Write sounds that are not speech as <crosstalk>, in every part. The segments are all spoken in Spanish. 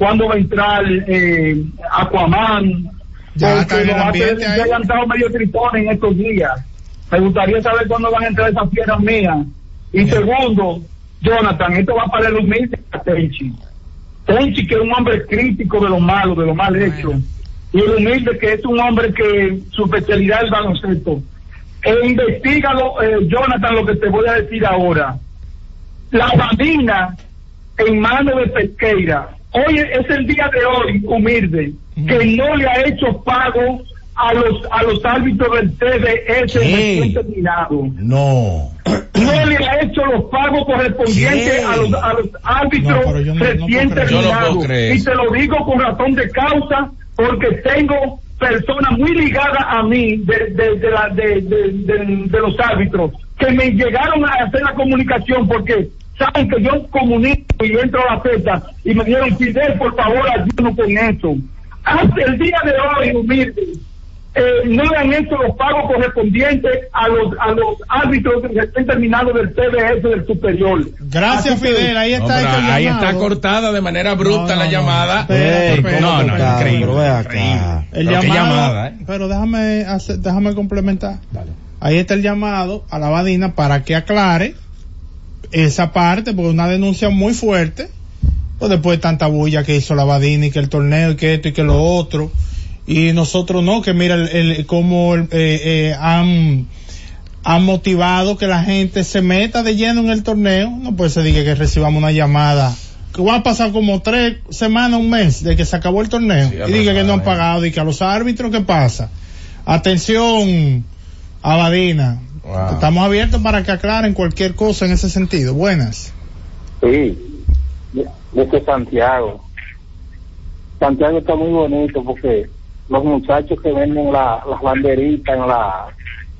cuándo va a entrar eh, Aquaman. Ya está el ambiente ahí. han medio tritones en estos días. Me gustaría saber cuándo van a entrar esas piedras mías. Y segundo, Jonathan, esto va para el humilde a Tenchi. Tenchi, que es un hombre crítico de lo malo, de lo mal hecho. Y el humilde, que es un hombre que su especialidad es baloncesto. E investigalo, eh, Jonathan, lo que te voy a decir ahora. La bandina en manos de Pesqueira. Hoy es el día de hoy, humilde, que no le ha hecho pago a los a los árbitros del TBS recién terminado. No. No le ha hecho los pagos correspondientes a los, a los árbitros No, pero yo no- no recién no terminados. y te lo digo con razón de causa, porque tengo personas muy ligadas a mí de, de, de, la- de, de- de- de los árbitros que me llegaron a hacer la comunicación porque saben que yo comunico y entro a la fecha y me dieron Fidel, por favor, ayúdanos con eso. Hasta el día de hoy, humilde, eh, no le han hecho los pagos correspondientes a los a los árbitros que estén terminados del TBS del superior. Gracias, que- Fidel. Ahí No, está hecho el ahí está cortada de manera bruta No, no, la no. llamada. Espérate, Ey, espérate, no, no, increíble. pero increíble. El Pero qué llamado, llamada, ¿eh? pero déjame hacer- déjame complementar. Ahí está el llamado a la Badina para que aclare esa parte, porque una denuncia muy fuerte, pues después de tanta bulla que hizo la Badina y que el torneo y que esto y que lo otro, y nosotros no, que mira el, el- cómo el- eh, eh, han, han motivado que la gente se meta de lleno en el torneo, no puede ser diga que recibamos una llamada que va a pasar como tres semanas, un mes de que se acabó el torneo Sí, y diga que no han pagado y que a los árbitros qué pasa. Atención, Abadina. Wow. Estamos abiertos para que aclaren cualquier cosa en ese sentido. Buenas. Sí, desde Santiago. Santiago está muy bonito porque los muchachos que venden la- las banderitas en, la,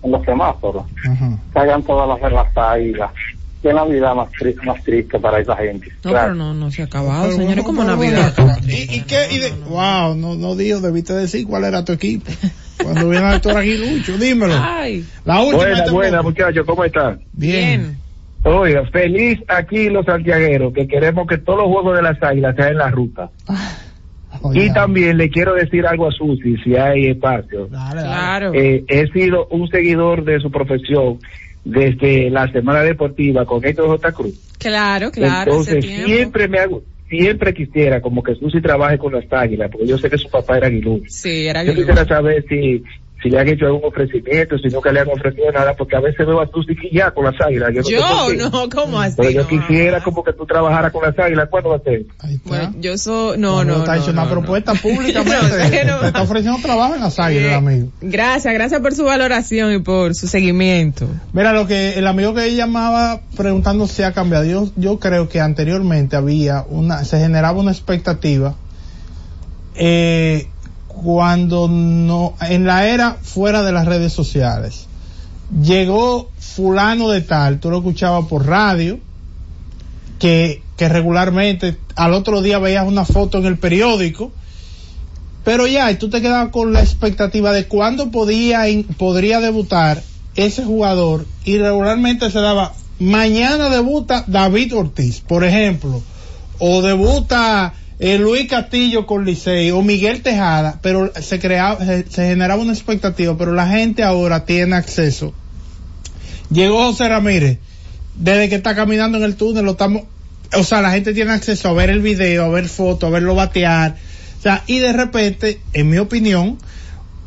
en los semáforos Ajá. salgan todas las de las águilas. Qué Navidad más, tri- más triste para esa gente. No, pero no, no se ha acabado, Pero señores, como Navidad. <laughs> ¿Y, y qué? Y de- wow, no, no digo, debiste decir cuál era tu equipo. Cuando viene el doctor Aguilucho, dímelo. Ay, La última. Buena, este buena, muchachos, ¿cómo están? Bien. Oiga, feliz aquí los santiagueros, que queremos que todos los juegos de las águilas sean en la ruta. Oye, Y también le quiero decir algo a Susi, si hay espacio. dale, dale. claro. Eh, he sido un seguidor de su profesión desde la Semana Deportiva con Héctor J. Cruz. Claro, claro. Entonces, siempre me hago, siempre quisiera como que Susi trabaje con las águilas, porque yo sé que su papá era aguilucho. Sí, era Yo Aguilucho. quisiera saber si, si le han hecho algún ofrecimiento, si no que le han ofrecido nada, porque a veces veo a Susi ya con las águilas. Yo, no sé Yo, no, ¿cómo así? Pero yo No, quisiera no. como que tú trabajaras con las águilas. ¿Cuándo va a ser? Está. Bueno, yo soy, no, no, está <laughs> no, hecho no, una no. propuesta no. Te está ofreciendo trabajo en las águilas, Eh, amigo. Gracias, gracias por su valoración y por su seguimiento. Mira, lo que el amigo que llamaba preguntando si ha cambiado, yo, yo creo que anteriormente había una, se generaba una expectativa, eh, cuando no, en la era fuera de las redes sociales, llegó fulano de tal, tú lo escuchabas por radio, que, que regularmente al otro día veías una foto en el periódico, pero ya, y tú te quedabas con la expectativa de cuándo podía, podría debutar ese jugador y regularmente se daba, mañana debuta David Ortiz, por ejemplo, o debuta eh, Luis Castillo con Licey o Miguel Tejada, pero se creaba, se, se generaba una expectativa, pero la gente ahora tiene acceso. Llegó José Ramírez, desde que está caminando en el túnel, lo estamos, o sea, la gente tiene acceso a ver el video, a ver fotos, a verlo batear, o sea, y de repente, en mi opinión,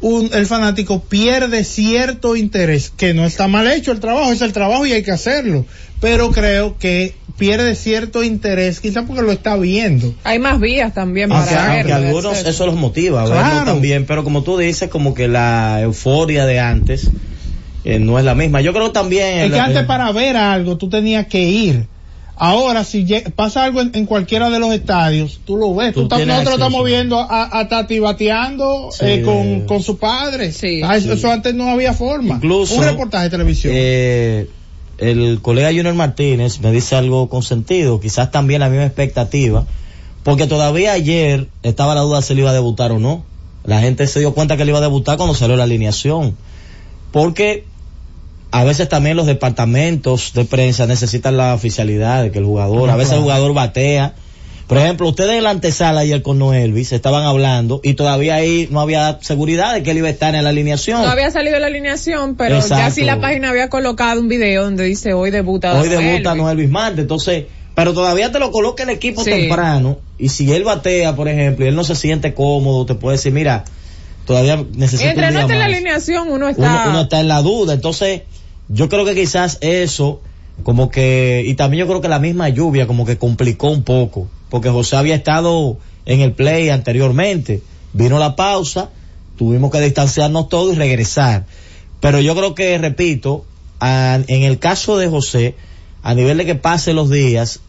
un, el fanático pierde cierto interés, que no está mal hecho el trabajo, es el trabajo y hay que hacerlo, pero creo que pierde cierto interés, quizás porque lo está viendo. Hay más vías también Aunque, para aunque verlo, algunos etcétera. eso los motiva, a Claro. verlo también, pero como tú dices, como que la euforia de antes eh, no es la misma. Yo creo también... Es que la- antes para ver algo tú tenías que ir. Ahora, si pasa algo en, en cualquiera de los estadios, tú lo ves. Tú Tú estás- nosotros acceso. estamos viendo a, a Tati bateando Sí. eh, con, con su padre. Sí. Ah, eso, eso antes no había forma. Incluso, Un reportaje de televisión. Eh, el colega Junior Martínez me dice algo con sentido, quizás también la misma expectativa, porque todavía ayer estaba la duda si él iba a debutar o no. La gente se dio cuenta que él iba a debutar cuando salió la alineación. Porque a veces también los departamentos de prensa necesitan la oficialidad de que el jugador, a veces el jugador batea, Por ejemplo, ustedes en la antesala ayer con Noelvis estaban hablando y todavía ahí no había seguridad de que él iba a estar en la alineación. No había salido la alineación, pero Exacto. ya sí la página había colocado un video donde dice hoy debuta. Hoy debuta Noelvis". Marte, entonces, pero todavía te lo coloca el equipo Sí. temprano y si él batea, por ejemplo, y él no se siente cómodo, te puede decir, mira, todavía necesito un no esté en la más". alineación, uno uno, está. uno está en la duda. Entonces, yo creo que quizás eso, como que, y también yo creo que la misma lluvia como que complicó un poco, porque José había estado en el play anteriormente, vino la pausa, tuvimos que distanciarnos todos y regresar. Pero yo creo que, repito, a- en el caso de José, a nivel de que pasen los días,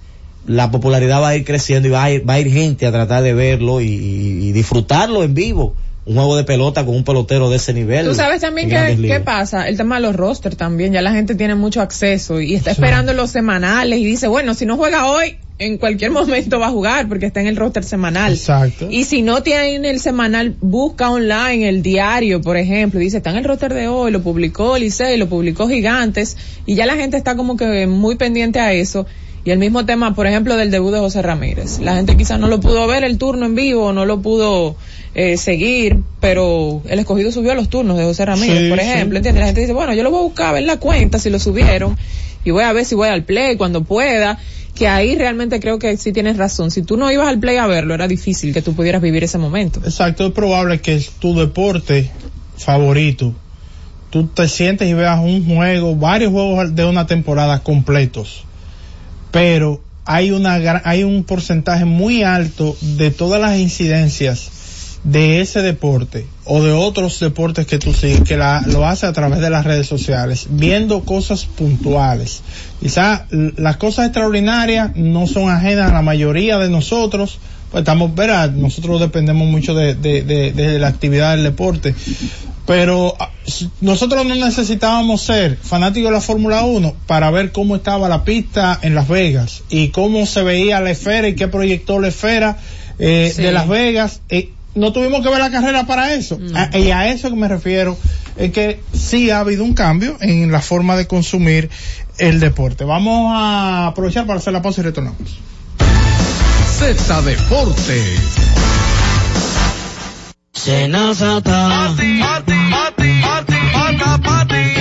la popularidad va a ir creciendo y va a ir, va a ir gente a tratar de verlo y, y- y disfrutarlo en vivo. Un juego de pelota con un pelotero de ese nivel. Tú sabes también que, qué pasa, el tema de los rosters también, ya la gente tiene mucho acceso y está esperando los semanales y dice, bueno, si no juega hoy, en cualquier momento va a jugar porque está en el roster semanal. Exacto. Y si no tiene en el semanal, busca online el diario, por ejemplo, dice, está en el roster de hoy, lo publicó Licey, lo publicó Gigantes, y ya la gente está como que muy pendiente a eso. Y el mismo tema, por ejemplo, del debut de José Ramírez. La gente quizás no lo pudo ver el turno en vivo, no lo pudo eh, seguir, pero el escogido subió los turnos de José Ramírez, Sí, por sí. ejemplo, ¿entiendes? La gente dice, bueno, yo lo voy a buscar, ver la cuenta si lo subieron, y voy a ver si voy al play cuando pueda, que ahí realmente creo que sí tienes razón. Si tú no ibas al play a verlo, era difícil que tú pudieras vivir ese momento. Exacto, es probable que es tu deporte favorito. Tú te sientes y veas un juego, varios juegos de una temporada completos. Pero hay una hay un porcentaje muy alto de todas las incidencias de ese deporte o de otros deportes que tú sigues que la, lo hace a través de las redes sociales, viendo cosas puntuales. Quizá las cosas extraordinarias no son ajenas a la mayoría de nosotros, pues estamos, verá, nosotros dependemos mucho de, de, de, de la actividad del deporte, pero ah, nosotros no necesitábamos ser fanáticos de la Fórmula 1 para ver cómo estaba la pista en Las Vegas y cómo se veía la esfera y qué proyectó la esfera eh, Sí. de Las Vegas. Eh, no tuvimos que ver la carrera para eso. A- y a eso que me refiero es que sí ha habido un cambio en la forma de consumir el deporte. Vamos a aprovechar para hacer la pausa y retornamos. Z Deportes.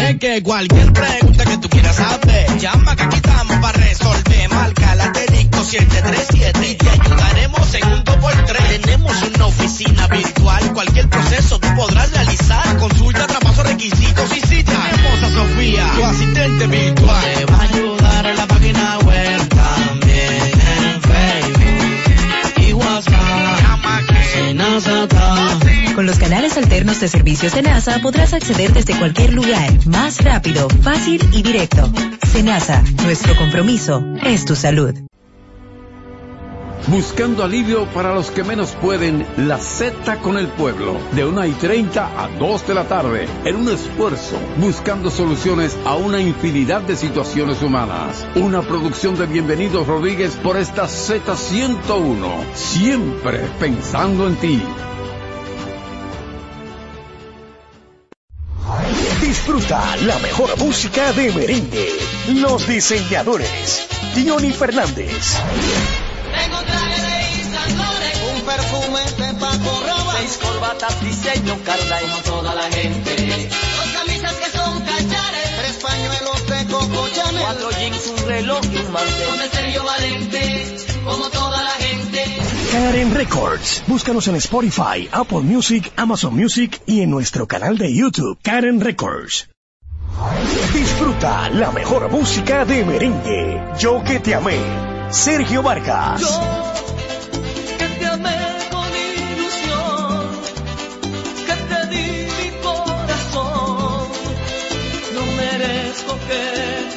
Es que cualquier pregunta que tú quieras saber, llama que aquí estamos para resolver. Marca la 737 y te ayudaremos en un 2x3. Tenemos una oficina virtual, cualquier proceso tú podrás realizar. Consulta, traspaso, requisitos y si tenemos a Sofía, tu asistente virtual. Te va a ayudar en la página web, también en Facebook y WhatsApp. Con los canales alternos de servicios de NASA podrás acceder desde cualquier lugar, más rápido, fácil y directo. Senasa, nuestro compromiso es tu salud. Buscando alivio para los que menos pueden, la Z con el pueblo, de 1 y 30 a 2 de la tarde, en un esfuerzo, buscando soluciones a una infinidad de situaciones humanas. Una producción de Bienvenidos Rodríguez por esta Z101, siempre pensando en ti. Disfruta la mejor música de merengue. Los diseñadores. Johnny Fernández. Tengo traje de Isla Flores, un perfume de Paco Rabanne, seis corbatas diseño Carla como toda la gente, dos camisas que son cachares, tres pañuelos de Coco Chanel, cuatro jeans, un reloj y un mantel, con el Sergio Valente, como toda la gente. Karen Records. Búscanos en Spotify, Apple Music, Amazon Music y en nuestro canal de YouTube, Karen Records. Disfruta la mejor música de merengue. Yo que te amé. Sergio Vargas. que te amé con ilusión, que te di mi corazón. No merezco que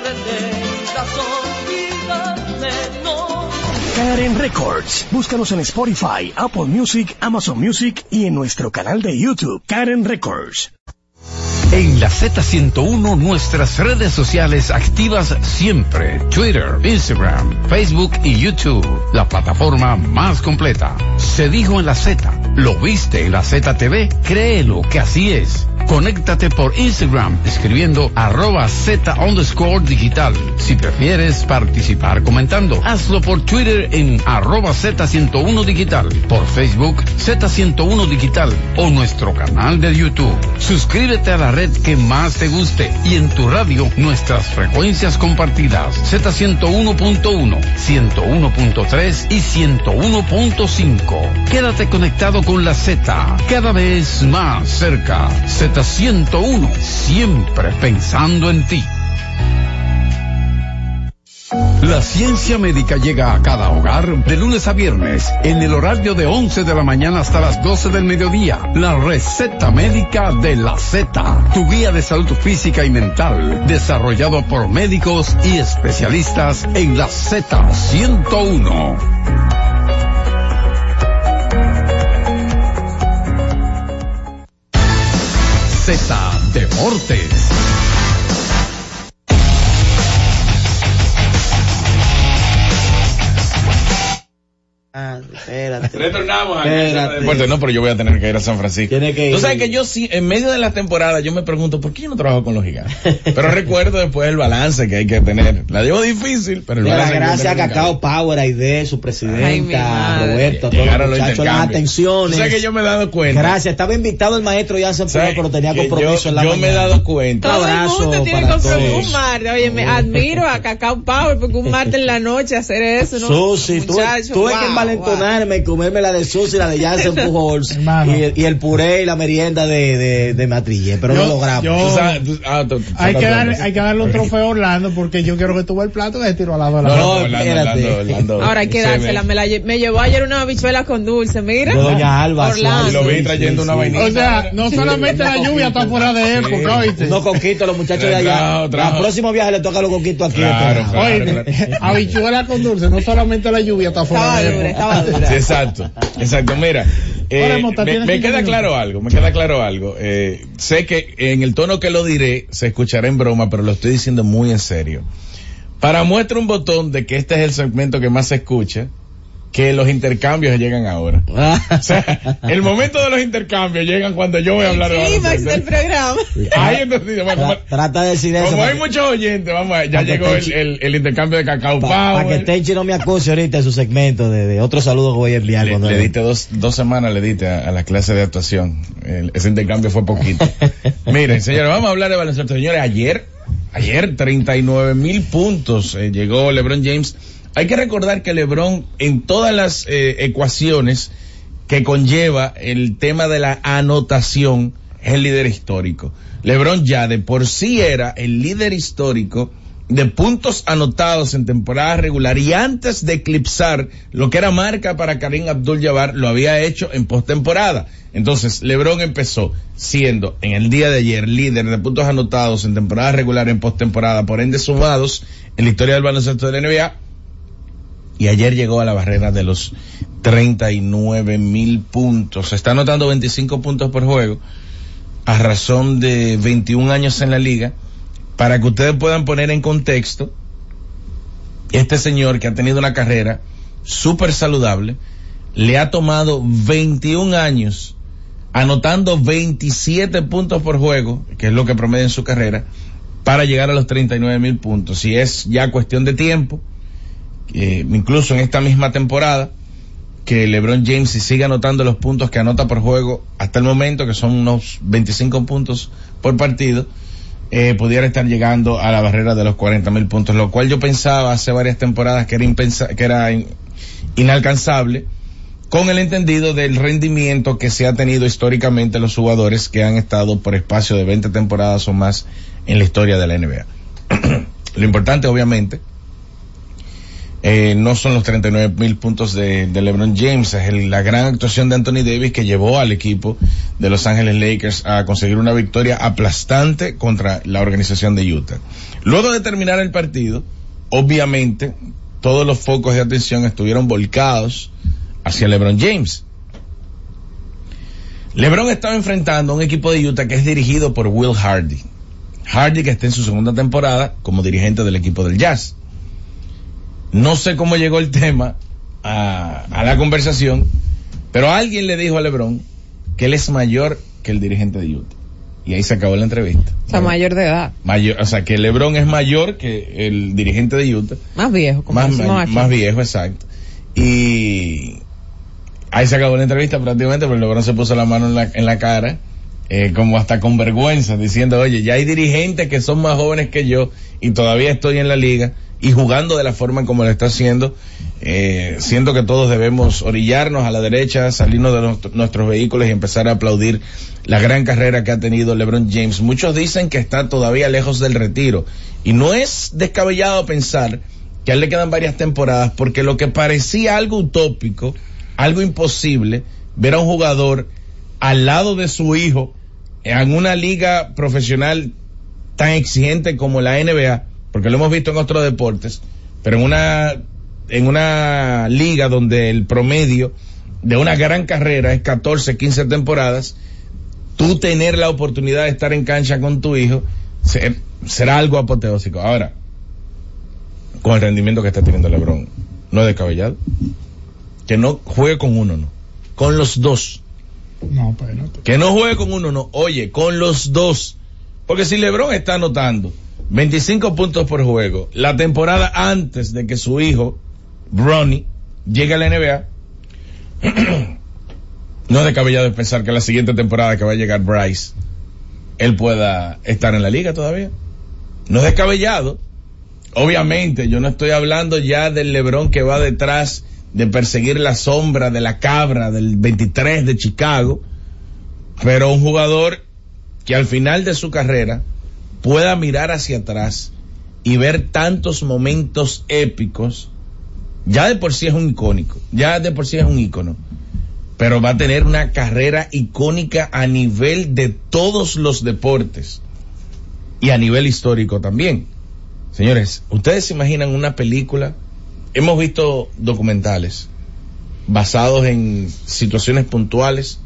pretendas olvidarme, no. Karen Records. Búscanos en Spotify, Apple Music, Amazon Music y en nuestro canal de YouTube, Karen Records. En la Z101 nuestras redes sociales activas siempre. Twitter, Instagram, Facebook y YouTube. La plataforma más completa. Se dijo en la Z. Lo viste en la ZTV. Créelo que así es. Conéctate por Instagram escribiendo arroba Z underscore digital. Si prefieres participar comentando, hazlo por Twitter en arroba Z101 digital, por Facebook Z101 digital o nuestro canal de YouTube. Suscríbete a la red que más te guste y en tu radio nuestras frecuencias compartidas Z101.1, 101.3 y 101.5. Quédate conectado con la Z, cada vez más cerca. Z101, siempre pensando en ti. La ciencia médica llega a cada hogar de lunes a viernes en el horario de 11 de la mañana hasta las 12 del mediodía. La receta médica de la Z, tu guía de salud física y mental, desarrollado por médicos y especialistas en la Z101. Deportes. Ah, espérate. <laughs> Retornamos a. Deporte. No, pero yo voy a tener que ir a San Francisco. Tiene que Tú ir. sabes que yo sí, en medio de la temporada, yo me pregunto, ¿por qué yo no trabajo con los gigantes? Pero <laughs> recuerdo después el balance que hay que tener. La llevo difícil, pero el balance gracias a Cacao Power, Aide, su presidenta, Ay. Roberto, a todos Llegaron los los muchachos, las atenciones. Tú sabes que yo me he dado cuenta. Gracias, estaba invitado el maestro Jansen Pujol, ¿Sabes? pero tenía compromiso yo, en la yo mañana. me he dado cuenta. Un Todo el abrazo mundo tiene para compromiso todos. un martes. Oye, me admiro a Cacao Power porque un martes en la noche hacer eso, ¿no? Susi, Muchacho, tuve wow, que envalentonarme y comerme la de Susi, la de Jansen Pujols <laughs> y, y el puré y la merienda de, de, de Matrille, pero Yo- lo logramos. yo- Tú sabes- tú- ah, tú- tú Hay que, darle, hay que darle un trofeo a Orlando porque yo quiero que tuve el plato que se tiró al lado de la No, mesa. no, No, Orlando, espérate. Orlando, Orlando. Ahora hay que Se dársela. Me, la lle- me llevó ayer una habichuela con dulce, mira. De Doña Alba. Orlando. Y lo vi trayendo sí, una sí. vainita. O sea, no Sí, solamente la lluvia está fuera de época, ¿oíste? Unos coquitos, a los muchachos de allá. El próximo viaje le toca a los coquitos aquí. Claro. Oye, habichuela con dulce, no solamente la lluvia está fuera de época. Estaba dura. Sí, exacto, exacto. Mira, eh, Ahora, me, queda claro algo, me queda claro algo. Eh, sé que en el tono que lo diré se escuchará en broma, pero lo estoy diciendo muy en serio. Para muestra un botón de que este es el segmento que más se escucha, que los intercambios llegan ahora. <laughs> O sea, el momento de los intercambios llegan cuando yo voy a hablar de baloncesto. del programa. <laughs> Ahí entonces, bueno, Tra- Trata de decir eso. como hay muchos oyentes, vamos a, ya para que llegó el, el- el intercambio de cacao Para que. Tenchi no me acuse ahorita en su segmento de, de otro saludo que voy a enviar. Le, le diste dos, dos semanas, le diste a, a la clase de actuación. El- ese intercambio fue poquito. <laughs> Miren, señores, vamos a hablar de baloncesto. Señores, ayer, ayer 39 mil puntos eh, llegó LeBron James. Hay que recordar que LeBron en todas las eh, ecuaciones que conlleva el tema de la anotación es el líder histórico. LeBron ya de por sí era el líder histórico de puntos anotados en temporada regular y antes de eclipsar lo que era marca para Karim Abdul-Jabbar lo había hecho en postemporada. Entonces, LeBron empezó siendo en el día de ayer líder de puntos anotados en temporada regular en postemporada, por ende sumados en la historia del baloncesto de la NBA y ayer llegó a la barrera de los 39 mil puntos. Se está anotando 25 puntos por juego a razón de 21 años en la liga. Para que ustedes puedan poner en contexto, este señor que ha tenido una carrera súper saludable, le ha tomado 21 años anotando 27 puntos por juego, que es lo que promedia en su carrera, para llegar a los 39 mil puntos. Y es ya cuestión de tiempo, incluso en esta misma temporada, que LeBron James si sigue anotando los puntos que anota por juego hasta el momento, que son unos 25 puntos por partido, eh, pudiera estar llegando a la barrera de los 40 mil puntos, lo cual yo pensaba hace varias temporadas que era, inalcanzable, con el entendido del rendimiento que se ha tenido históricamente los jugadores que han estado por espacio de 20 temporadas o más en la historia de la NBA. <clears throat> lo importante, obviamente, eh, no son los 39 mil puntos de, LeBron James, es la gran actuación de Anthony Davis que llevó al equipo de Los Ángeles Lakers a conseguir una victoria aplastante contra la organización de Utah. Luego de terminar el partido, obviamente, todos los focos de atención estuvieron volcados hacia LeBron James. LeBron estaba enfrentando a un equipo de Utah que es dirigido por Will Hardy. Hardy que está en su segunda temporada como dirigente del equipo del Jazz. No sé cómo llegó el tema a, a la conversación, pero alguien le dijo a LeBron que él es mayor que el dirigente de Utah. Y ahí se acabó la entrevista. O sea, mayor de edad. Mayor, o sea, que LeBron es mayor que el dirigente de Utah. Más viejo, como Más, aquí. más viejo, exacto. Y ahí se acabó la entrevista prácticamente, pero LeBron se puso la mano en la, en la cara, eh, como hasta con vergüenza, diciendo, oye, ya hay dirigentes que son más jóvenes que yo y todavía estoy en la liga y jugando de la forma como lo está haciendo. Eh, siento que todos debemos orillarnos a la derecha, salirnos de nuestro- nuestros vehículos y empezar a aplaudir la gran carrera que ha tenido LeBron James. Muchos dicen que está todavía lejos del retiro y no es descabellado pensar que a él le quedan varias temporadas porque lo que parecía algo utópico, algo imposible, ver a un jugador al lado de su hijo en una liga profesional tan exigente como la NBA, porque lo hemos visto en otros deportes, pero en una en una liga donde el promedio de una gran carrera es 14, 15 temporadas, tú tener la oportunidad de estar en cancha con tu hijo se- será algo apoteósico. Ahora, con el rendimiento que está teniendo LeBron, no es descabellado. Que no juegue con uno, no. Con los dos. No, espérate. Que no juegue con uno, no. Oye, con los dos. Porque si LeBron está anotando 25 puntos por juego la temporada antes de que su hijo, Bronny, llegue a la NBA, <clears throat> no es descabellado pensar que la siguiente temporada que va a llegar Bryce, él pueda estar en la liga todavía. No es descabellado. Obviamente, yo no estoy hablando ya del LeBron que va detrás de perseguir la sombra de la cabra del 23 de Chicago, pero un jugador que al final de su carrera pueda mirar hacia atrás y ver tantos momentos épicos, ya de por sí es un icónico, ya de por sí es un ícono, pero va a tener una carrera icónica a nivel de todos los deportes y a nivel histórico también. Señores, ustedes se imaginan una película, hemos visto documentales basados en situaciones puntuales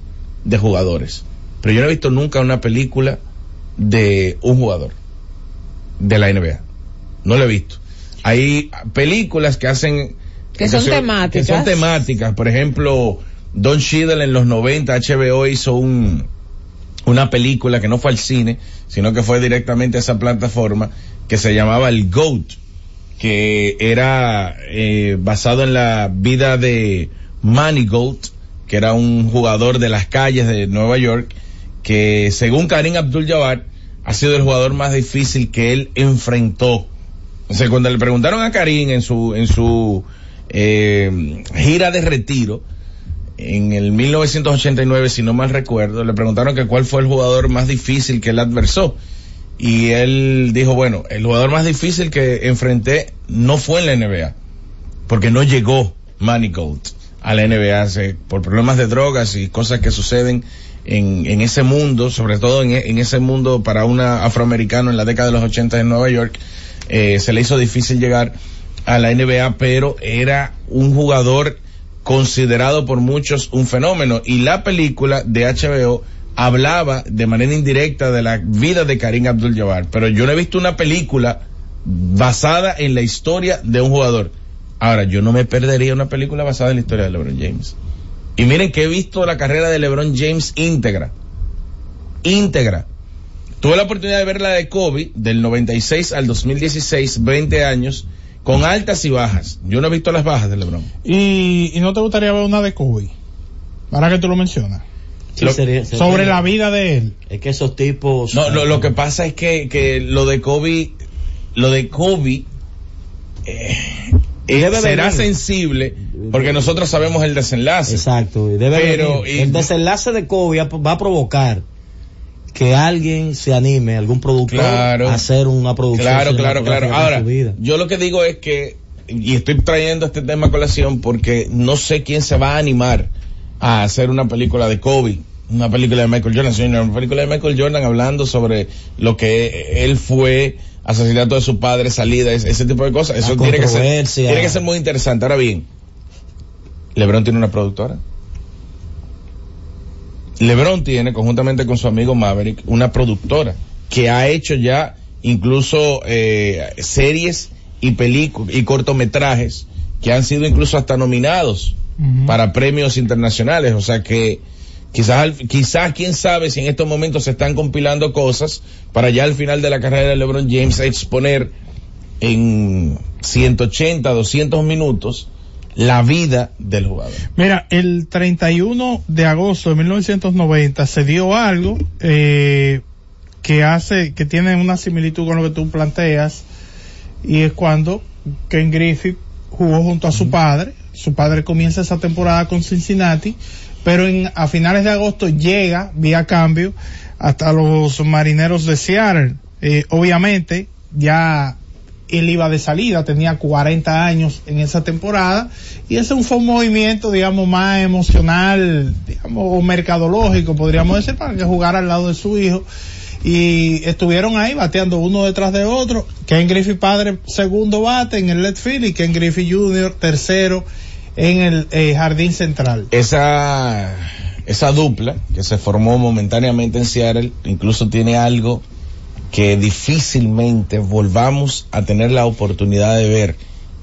de jugadores, pero yo no he visto nunca una película de un jugador de la NBA. No lo he visto. Hay películas que hacen Que son temáticas. que son temáticas. Por ejemplo, Don Cheadle en los 90 HBO hizo un una película que no fue al cine, sino que fue directamente a esa plataforma que se llamaba El GOAT, que era eh, basado en la vida de Manny Goat, que era un jugador de las calles de Nueva York, que según Karim Abdul-Jabbar ha sido el jugador más difícil que él enfrentó. O sea, cuando le preguntaron a Karim en su en su eh, gira de retiro en el 1989, si no mal recuerdo, le preguntaron que cuál fue el jugador más difícil que él adversó. Y él dijo, bueno, el jugador más difícil que enfrenté no fue en la NBA, porque no llegó Manny Gold a la NBA por problemas de drogas y cosas que suceden en, en ese mundo, sobre todo en, ese mundo para un afroamericano en la década de los 80 en Nueva York, eh, se le hizo difícil llegar a la NBA, pero era un jugador considerado por muchos un fenómeno. Y la película de HBO hablaba de manera indirecta de la vida de Karim Abdul-Jabbar, pero yo no he visto una película basada en la historia de un jugador. Ahora, yo no me perdería una película basada en la historia de LeBron James. Y miren que he visto la carrera de LeBron James íntegra. Íntegra. Tuve la oportunidad de ver la de Kobe del 96 al 2016, 20 años, con altas y bajas. Yo no he visto las bajas de LeBron. ¿Y, y no te gustaría ver una de Kobe? Ahora que tú lo mencionas. Sí, Lo- sería- sería- Sobre la vida de él. Es que esos tipos. No, lo, lo que pasa es que, que lo de Kobe, lo de Kobe, eh, eh, Debe será venir. sensible porque nosotros sabemos el desenlace. Exacto. Debe Pero, venir. el desenlace de Kobe va a provocar que alguien se anime, algún productor, Claro. a hacer una producción. Claro, claro, claro. Ahora, yo lo que digo es que, y estoy trayendo este tema a colación porque no sé quién se va a animar a hacer una película de Kobe, una película de Michael Jordan, una película de Michael Jordan hablando sobre lo que él fue, asesinato de su padre, salida, ese, ese tipo de cosas. Eso tiene que, ser, tiene que ser muy interesante. Ahora bien, LeBron tiene una productora. LeBron tiene, conjuntamente con su amigo Maverick, una productora que ha hecho ya incluso eh, series y películas y cortometrajes que han sido incluso hasta nominados para premios internacionales. O sea que Quizás, quizás, quién sabe si en estos momentos se están compilando cosas para ya al final de la carrera de LeBron James exponer en 180, 200 minutos la vida del jugador. Mira, el 31 de agosto de 1990 se dio algo eh, que hace, que tiene una similitud con lo que tú planteas, y es cuando Ken Griffith jugó junto a su padre. Su padre comienza esa temporada con Cincinnati, pero en, a finales de agosto llega, vía cambio, hasta los marineros de Seattle. Eh, obviamente, ya él iba de salida, tenía 40 años en esa temporada y ese fue un movimiento, digamos, más emocional, digamos, o mercadológico, podríamos decir, para que jugara al lado de su hijo y estuvieron ahí bateando uno detrás de otro. Ken Griffey padre segundo bate en el left field y Ken Griffey Jr. tercero en el eh, jardín central. Esa, esa dupla que se formó momentáneamente en Seattle incluso tiene algo que difícilmente volvamos a tener la oportunidad de ver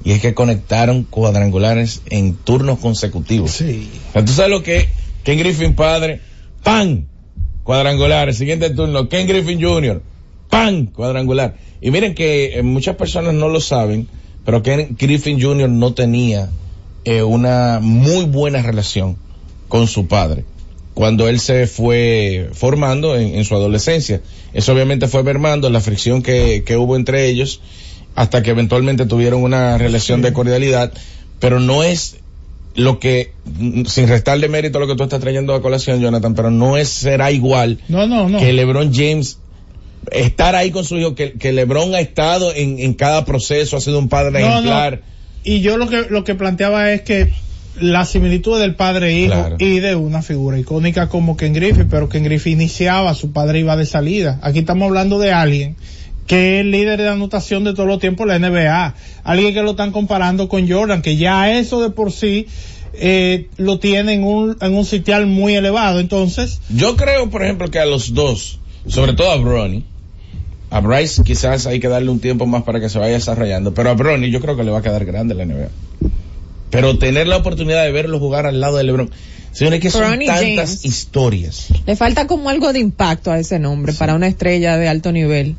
y es que conectaron cuadrangulares en turnos consecutivos. Sí. Tú sabes lo que Ken Griffin padre, ¡pan! Cuadrangular. El siguiente turno, Ken Griffin Jr., ¡pan! Cuadrangular. Y miren que eh, muchas personas no lo saben, pero Ken Griffin Jr. no tenía eh, una muy buena relación con su padre cuando él se fue formando en, en su adolescencia. Eso obviamente fue mermando la fricción que, que hubo entre ellos hasta que eventualmente tuvieron una relación de cordialidad, pero no es lo que, sin restarle mérito a lo que tú estás trayendo a colación, Jonathan, pero no es, será igual No, no, no. que LeBron James estar ahí con su hijo, que, que LeBron ha estado en, en cada proceso, ha sido un padre ejemplar. Y yo lo que, lo que planteaba es que la similitud del padre e hijo Claro. y de una figura icónica como Ken Griffey, pero Ken Griffey iniciaba, su padre iba de salida. Aquí estamos hablando de alguien que es líder de anotación de todos los tiempos en la NBA. Alguien que lo están comparando con Jordan, que ya eso de por sí eh, lo tiene en un, en un sitial muy elevado. Entonces, Yo creo, por ejemplo, que a los dos, sobre todo a Bronny, a Bryce quizás hay que darle un tiempo más para que se vaya desarrollando, pero a Bronny yo creo que le va a quedar grande la NBA. Pero tener la oportunidad de verlo jugar al lado de LeBron. Señores, que son Bronny tantas James. historias. Le falta como algo de impacto a ese nombre para una estrella de alto nivel.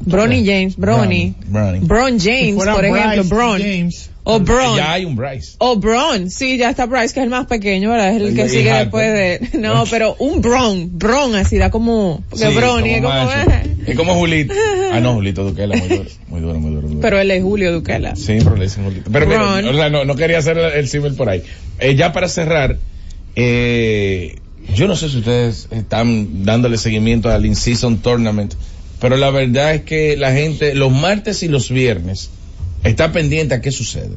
Bronny James, Bronny. Bronny. Bron James, por ejemplo, Bron. James, O Bron. Ya hay un Bryce. O Bron, sí, ya está Bryce, que es el más pequeño, ¿verdad? Es el El que sigue después de... <laughs> No, pero un Bron, Bron así da como... Porque Sí, Bronny es como... <laughs> Es como Julito. <laughs> Ah, no, Julito Duquela, muy duro. Muy duro, muy duro. muy duro. Pero él es Julio Duquela. Sí, pero le dicen Julito. Pero mira, o sea, no, no quería hacer el, símil por ahí. Eh, ya para cerrar, eh, yo no sé si ustedes están dándole seguimiento al In-Season Tournament, pero la verdad es que la gente, los martes y los viernes, está pendiente a qué sucede.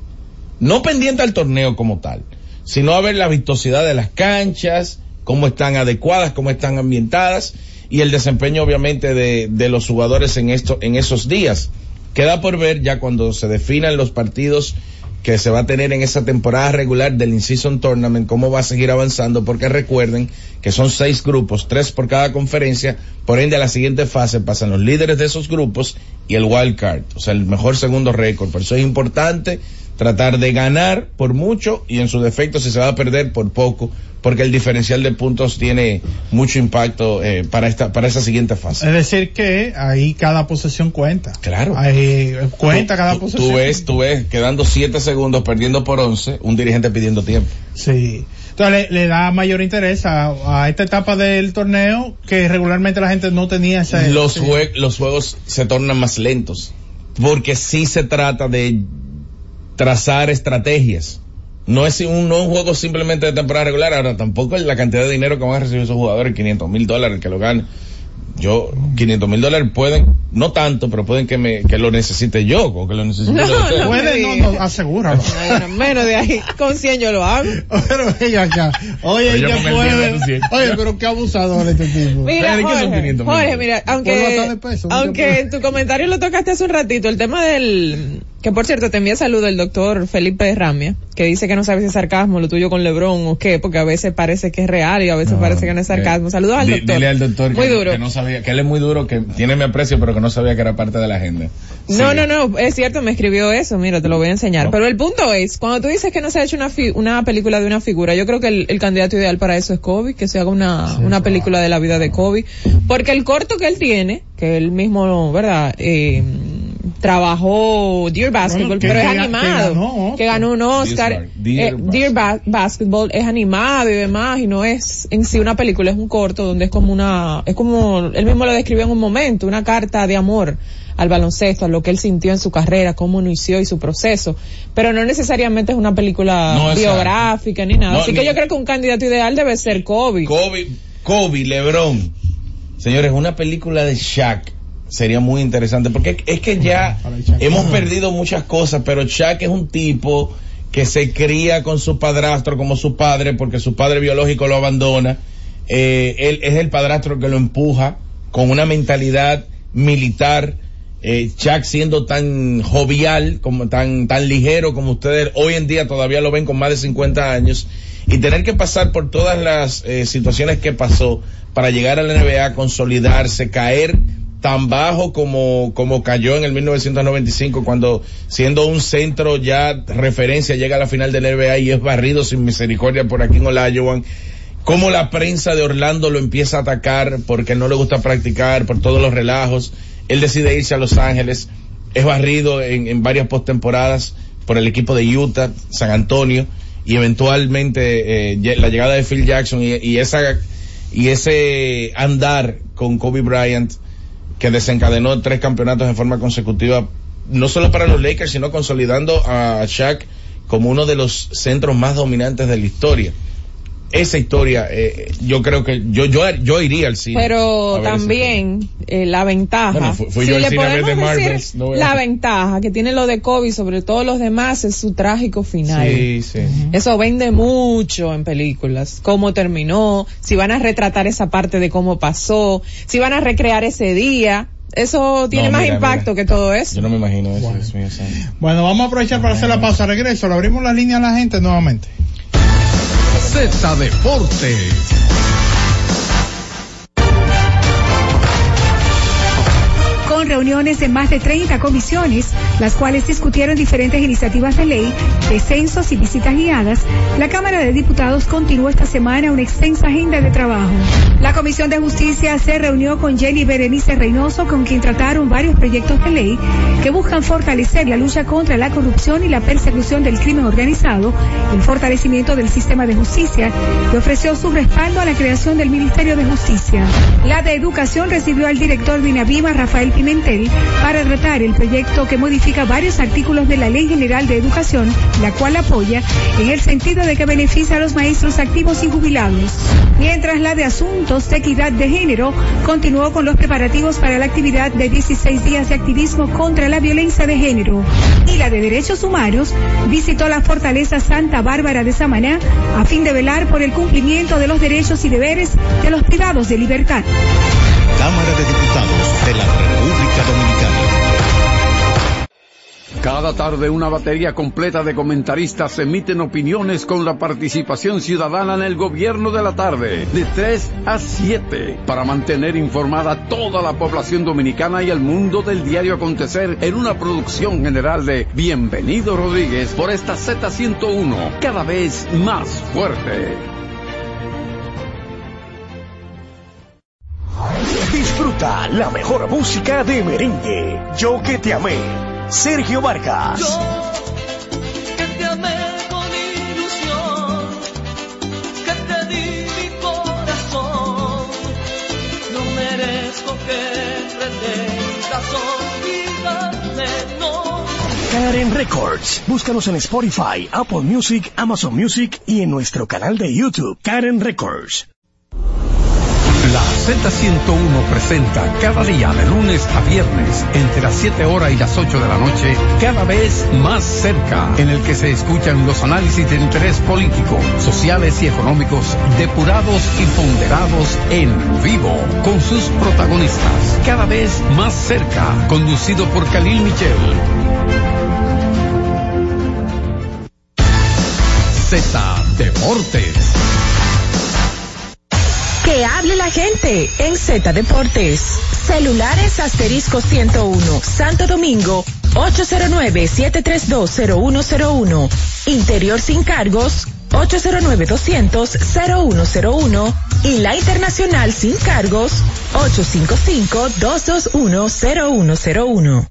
No pendiente al torneo como tal, sino a ver la vistosidad de las canchas, cómo están adecuadas, cómo están ambientadas y el desempeño obviamente de, de los jugadores en esto, en esos días. Queda por ver ya cuando se definan los partidos que se va a tener en esa temporada regular del In-Season Tournament, cómo va a seguir avanzando, porque recuerden que son seis grupos, tres por cada conferencia, por ende a la siguiente fase pasan los líderes de esos grupos y el wild card, o sea, el mejor segundo récord. Por eso es importante tratar de ganar por mucho y en su defecto si se va a perder por poco, porque el diferencial de puntos tiene mucho impacto eh, para esta para esa siguiente fase. es decir que ahí cada posesión cuenta. Claro. Ahí cuenta cada posesión. Tú ves, tú ves, quedando siete segundos, perdiendo por once, un dirigente pidiendo tiempo. Sí. Entonces le, le da mayor interés a, a esta etapa del torneo que regularmente la gente no tenía ese. los, jue- los juegos se tornan más lentos. Porque sí se trata de trazar estrategias. No es un, no un juego simplemente de temporada regular, ahora tampoco es la cantidad de dinero que van a recibir esos jugadores, 500 mil dólares que lo ganen. Yo, 500 mil dólares pueden, no tanto, pero pueden que me, que lo necesite yo, o que lo necesite No, usted. no. Puede, no, no, asegúralo. <laughs> Bueno, menos de ahí, con 100 yo lo hago. pero ella acá. Oye, Pero yo ¿qué con el puede? Oye, pero qué abusador este tipo. Mira, ¿de qué son Jorge, 500 mil Jorge, mira, aunque, bastante peso, mucho aunque en tu comentario lo tocaste hace un ratito, el tema del, Que por cierto, te envía saludo el doctor Felipe Ramia, que dice que no sabe si es sarcasmo lo tuyo con Lebron o qué, porque a veces parece que es real y a veces parece que no es sarcasmo. Saludos al doctor. Dile al doctor Muy que, duro. que no sabía, que él es muy duro, que tiene mi aprecio, pero que no sabía que era parte de la agenda. No, Sí. no, no, es cierto, me escribió eso, mira, te lo voy a enseñar. No. Pero el punto es, cuando tú dices que no se ha hecho una, fi- una película de una figura, yo creo que el, el candidato ideal para eso es Kobe, que se haga una, una película de la vida de Kobe. Porque el corto que él tiene, que él mismo, ¿verdad? Eh, trabajó Dear Basketball, Bueno, pero es animado, que ganó que ganó un Oscar. Dear Eh, Dear Ba- Basketball es animado y demás, y no es en sí una película, es un corto donde es como una, es como, él mismo lo describió en un momento, una carta de amor al baloncesto, a lo que él sintió en su carrera, cómo inició y su proceso, pero no necesariamente es una película No, biográfica ni nada. No, Así ni- que yo creo que un candidato ideal debe ser Kobe. Kobe, Kobe, LeBron. Señores, una película de Shaq sería muy interesante porque es que ya hemos perdido muchas cosas, pero Shaq es un tipo que se cría con su padrastro como su padre porque su padre biológico lo abandona. Eh, él es el padrastro que lo empuja con una mentalidad militar. Eh, Shaq siendo tan jovial, como tan, tan ligero como ustedes hoy en día todavía lo ven con más de 50 años y tener que pasar por todas las eh, situaciones que pasó para llegar a la NBA, consolidarse, caer tan bajo como, como cayó en el 1995 cuando siendo un centro ya referencia llega a la final de la NBA y es barrido sin misericordia por aquí en Olajuwon cómo la prensa de Orlando lo empieza a atacar porque no le gusta practicar, por todos los relajos. Él decide irse a Los Ángeles, es barrido en, varias postemporadas por el equipo de Utah, San Antonio, y eventualmente eh, la llegada de Phil Jackson y esa y ese andar con Kobe Bryant que desencadenó tres campeonatos en forma consecutiva, no solo para los Lakers, sino consolidando a Shaq como uno de los centros más dominantes de la historia. Esa historia, eh, yo creo que yo yo yo iría al cine. Pero también eh, la ventaja, Bueno, fui si yo al le cine a ver no la ventaja que tiene lo de Kobe sobre todos los demás es su trágico final. Sí, sí. Eso vende mucho en películas. Cómo terminó, si van a retratar esa parte de cómo pasó, si van a recrear ese día. Eso tiene No, más mira, impacto mira. que todo eso. Yo no me imagino eso. Dios mío santo. Bueno, vamos a aprovechar para hacer la pausa. Regreso, le abrimos la línea a la gente nuevamente. Z Deportes. Reuniones de más de 30 comisiones, las cuales discutieron diferentes iniciativas de ley, descensos y visitas guiadas, la Cámara de Diputados continuó esta semana una extensa agenda de trabajo. La Comisión de Justicia se reunió con Jenny Berenice Reynoso, con quien trataron varios proyectos de ley que buscan fortalecer la lucha contra la corrupción y la persecución del crimen organizado, el fortalecimiento del sistema de justicia y ofreció su respaldo a la creación del Ministerio de Justicia. La de Educación recibió al director de INAVIMA, Rafael Pimentel, para tratar el proyecto que modifica varios artículos de la Ley General de Educación, la cual apoya en el sentido de que beneficia a los maestros activos y jubilados. Mientras la de Asuntos de Equidad de Género continuó con los preparativos para la actividad de 16 días de activismo contra la violencia de género. Y la de Derechos Humanos visitó la fortaleza Santa Bárbara de Samaná a fin de velar por el cumplimiento de los derechos y deberes de los privados de libertad. Cámara de Diputados de la República Cada tarde una batería completa de comentaristas emiten opiniones con la participación ciudadana en el gobierno de la tarde, de 3 a 7, para mantener informada toda la población dominicana y el mundo del diario acontecer en una producción general de Bienvenido Rodríguez por esta Z101, cada vez más fuerte. Disfruta la mejor música de merengue. Yo que te amé. Sergio Vargas. que te amé con ilusión, que te di mi corazón. No merezco que pretendas olvidarme, no. Karen Records. Búscanos en Spotify, Apple Music, Amazon Music y en nuestro canal de YouTube, Karen Records. Z101 presenta cada día de lunes a viernes entre las 7 horas y las 8 de la noche, cada vez más cerca, en el que se escuchan los análisis de interés político, sociales y económicos depurados y ponderados en vivo con sus protagonistas. Cada vez más cerca, conducido por Khalil Michel. Z Deportes. Que hable la gente en Z Deportes. Celulares asterisco 101, Santo Domingo, 809-7320101. Interior sin cargos, 809-200-0101. Y la internacional sin cargos, 855-221-0101.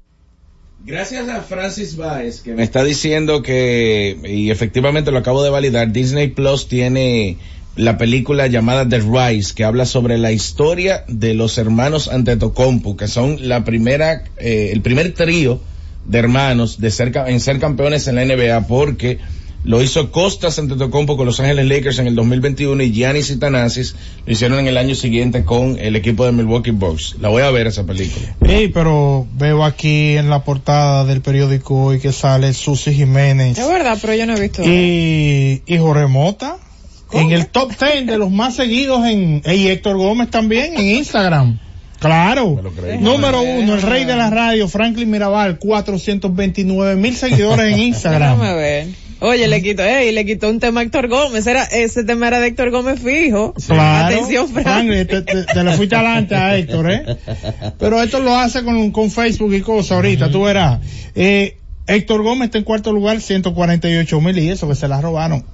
Gracias a Francis Baez que me está diciendo que, y efectivamente lo acabo de validar, Disney Plus tiene la película llamada The Rise, que habla sobre la historia de los hermanos Antetokounmpo, que son la primera, eh, el primer trío de hermanos de ser, ca- en ser campeones en la NBA, porque lo hizo Costas Antetokounmpo con Los Ángeles Lakers en el 2021 y Giannis y Thanasis lo hicieron en el año siguiente con el equipo de Milwaukee Bucks. La voy a ver esa película. Ey, pero veo aquí en la portada del periódico hoy que sale Susi Jiménez Es verdad, pero yo no he visto. y, y Jorge Mota en el top 10 de los más seguidos en, y Héctor Gómez también en Instagram. Claro. Número uno, el rey de la radio, Franklin Mirabal, 429 mil seguidores en Instagram. Déjame ver. Oye, le quitó, ey, le quitó un tema a Héctor Gómez. Era, ese tema era de Héctor Gómez fijo. Claro. Atención, Fran. Franklin, te, te- te le fuiste adelante a Héctor, ¿eh? Pero esto lo hace con, con Facebook y cosas ahorita, tú verás. Eh, Héctor Gómez está en cuarto lugar, 148 mil y eso que se la robaron.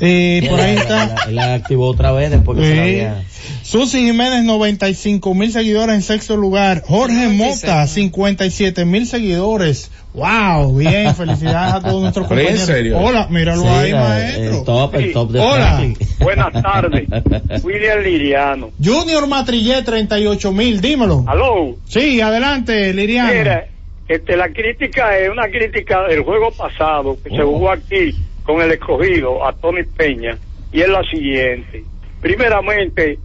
Eh, por ahí está. La, la- activó otra vez después que se la Sí. había... Susi Jiménez, 95 mil seguidores en sexto lugar. Jorge Mota, 57 mil seguidores. Wow, bien, <laughs> felicidades a todos nuestros Pero en compañeros. serio. Hola, míralo Sí, ahí, la- maestro. El top, el top de Hola. Buenas tardes. <laughs> William Liriano. Junior Matrillé, 38 mil, dímelo. Aló. Sí, adelante, Liriano. Mira, este, la crítica es una crítica del juego pasado que se jugó aquí con el escogido a Tony Peña y es la siguiente. Primeramente,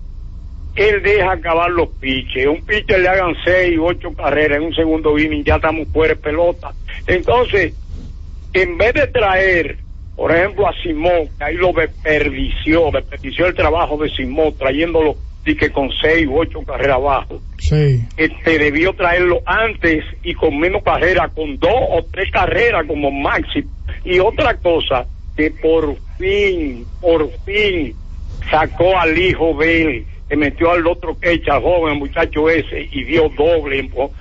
él deja acabar los piches. Un pitcher le hagan seis, ocho carreras en un segundo inning, ya estamos fuera de pelota. Entonces, en vez de traer, por ejemplo, a Simón, que ahí lo desperdició, desperdició el trabajo de Simón, trayéndolo y que con seis u ocho carreras abajo Sí. este debió traerlo antes y con menos carrera, con dos o tres carreras como máximo. Y otra cosa, que por fin, por fin sacó al hijo de él, que metió al otro que echa joven, muchacho ese, y dio doble, po-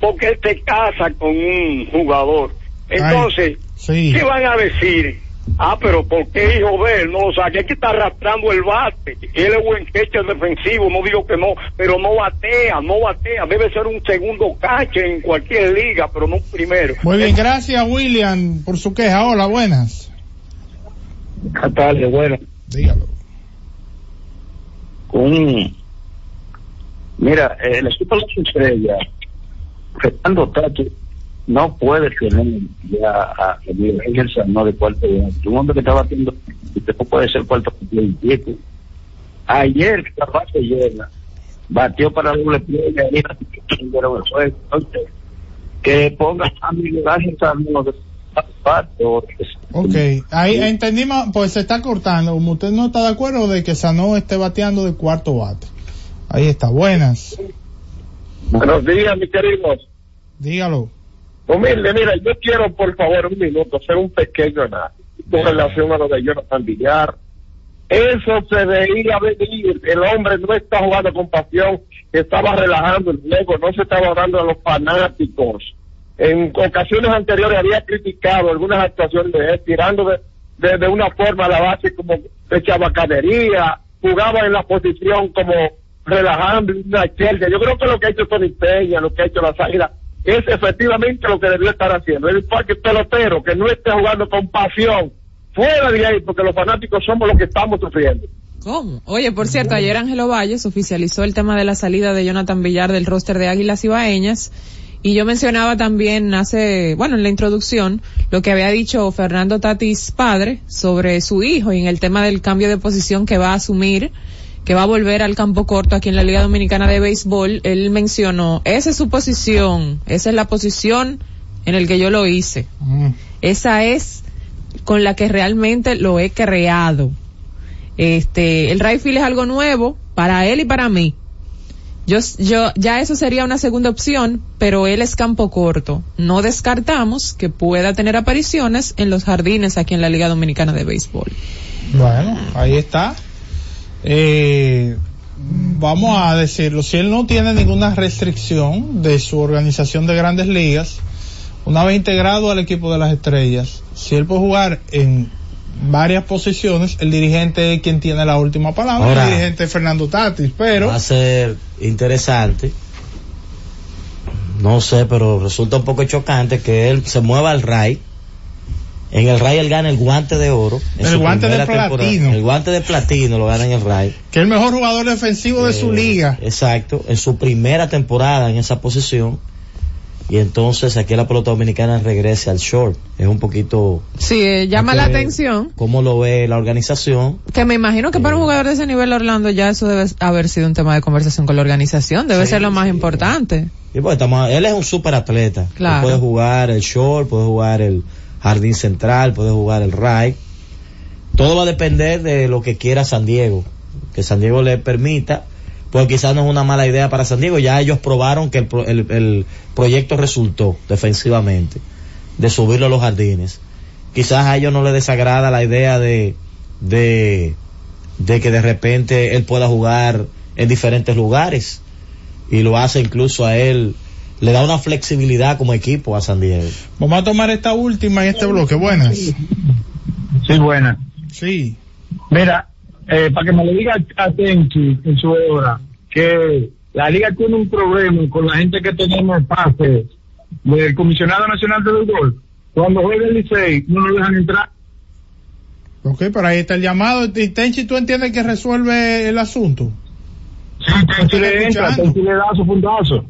porque él te casa con un jugador. Entonces, sí. ¿qué van a decir? Ah, pero ¿por qué hijo él? No, o sea, que hay que estar arrastrando el bate. Él es buen catcher defensivo, no digo que no, pero no batea, no batea. Debe ser un segundo catcher en cualquier liga, pero no un primero. Muy bien, gracias William por su queja. Hola, buenas. Buenas tardes, bueno. Dígalo. Con, mira, el equipo de las estrellas, Fernando Tato, no puede tener ya a Miguel Ángel Sanó de cuarto bate. Un hombre que estaba haciendo, no puede ser cuarto bate. Ayer, la base llena, batió para doble play y ahí <laughs> el juego. Entonces, que ponga a Miguel Ángel Sanó de Ok, ahí entendimos, pues se está cortando. Como usted no está de acuerdo de que Sanó esté bateando de cuarto bate. Ahí está, buenas. Buenos días, mis queridos. Dígalo. Humilde, mira, yo quiero, por favor, un minuto, hacer un pequeño análisis con relación a lo de Jonathan Villar. Eso se veía venir. El hombre no está jugando con pasión, estaba relajando el juego, no se estaba dando a los fanáticos. En ocasiones anteriores había criticado algunas actuaciones de él, tirando de, una forma a la base como de chabacanería, jugaba en la posición como relajando una chelcha. Yo creo que lo que ha hecho Tony Peña, lo que ha hecho las águilas, es efectivamente lo que debió estar haciendo. El parque pelotero que no esté jugando con pasión, fuera de ahí, porque los fanáticos somos los que estamos sufriendo. ¿Cómo? Oye, por cierto, ayer Ángelo Valles oficializó el tema de la salida de Jonathan Villar del roster de Águilas Ibaeñas. Y yo mencionaba también hace, bueno, en la introducción, lo que había dicho Fernando Tatis padre sobre su hijo y en el tema del cambio de posición que va a asumir, que va a volver al campo corto aquí en la Liga Dominicana de Béisbol. Él mencionó, esa es su posición, esa es la posición en el que yo lo hice. Esa es con la que realmente lo he creado. Este, el right field es algo nuevo para él y para mí. Yo, yo, ya eso sería una segunda opción, pero él es campo corto. No descartamos que pueda tener apariciones en los jardines aquí en la Liga Dominicana de Béisbol. Bueno, ahí está. Eh, vamos a decirlo, si él no tiene ninguna restricción de su organización de grandes ligas, una vez integrado al equipo de las estrellas, si él puede jugar en varias posiciones, el dirigente es quien tiene la última palabra, Ahora- el dirigente es Fernando Tatis, pero Va a ser interesante. No sé, pero resulta un poco chocante que él se mueva al RAI. En el RAI él gana el guante de oro. en El guante de platino. El guante de platino lo gana en el RAI. que es el mejor jugador defensivo de su Eh, liga. Exacto, en su primera temporada en esa posición. Y entonces aquí la pelota dominicana regrese al short. Es un poquito Sí, eh, llama la atención. cómo lo ve la organización. Que me imagino que para un jugador de ese nivel Orlando ya eso debe haber sido un tema de conversación con la organización. Debe ser lo más importante. Y pues estamos, él es un super atleta. Claro. Puede jugar el short, puede jugar el jardín central, puede jugar el right. Todo va a depender de lo que quiera San Diego. Que San Diego le permita. Pues quizás no es una mala idea para San Diego. Ya ellos probaron que el, pro- el- el proyecto resultó defensivamente. De subirlo a los jardines. Quizás a ellos no les desagrada la idea de, de, de que de repente él pueda jugar en diferentes lugares y lo hace incluso a él, le da una flexibilidad como equipo a San Diego. Vamos a tomar esta última en este bloque. Buenas. Sí, buena. Sí. Mira, eh, para que me lo diga a Tenchi en su hora, que la liga tiene un problema con la gente que tenemos pase del comisionado nacional de béisbol. Cuando juega el Licey, no lo dejan entrar. Ok, pero ahí está el llamado. Y Tenchi, ¿tú entiendes que resuelve el asunto? Sí, Tenchi le entra. Tenchi le da su puntazo.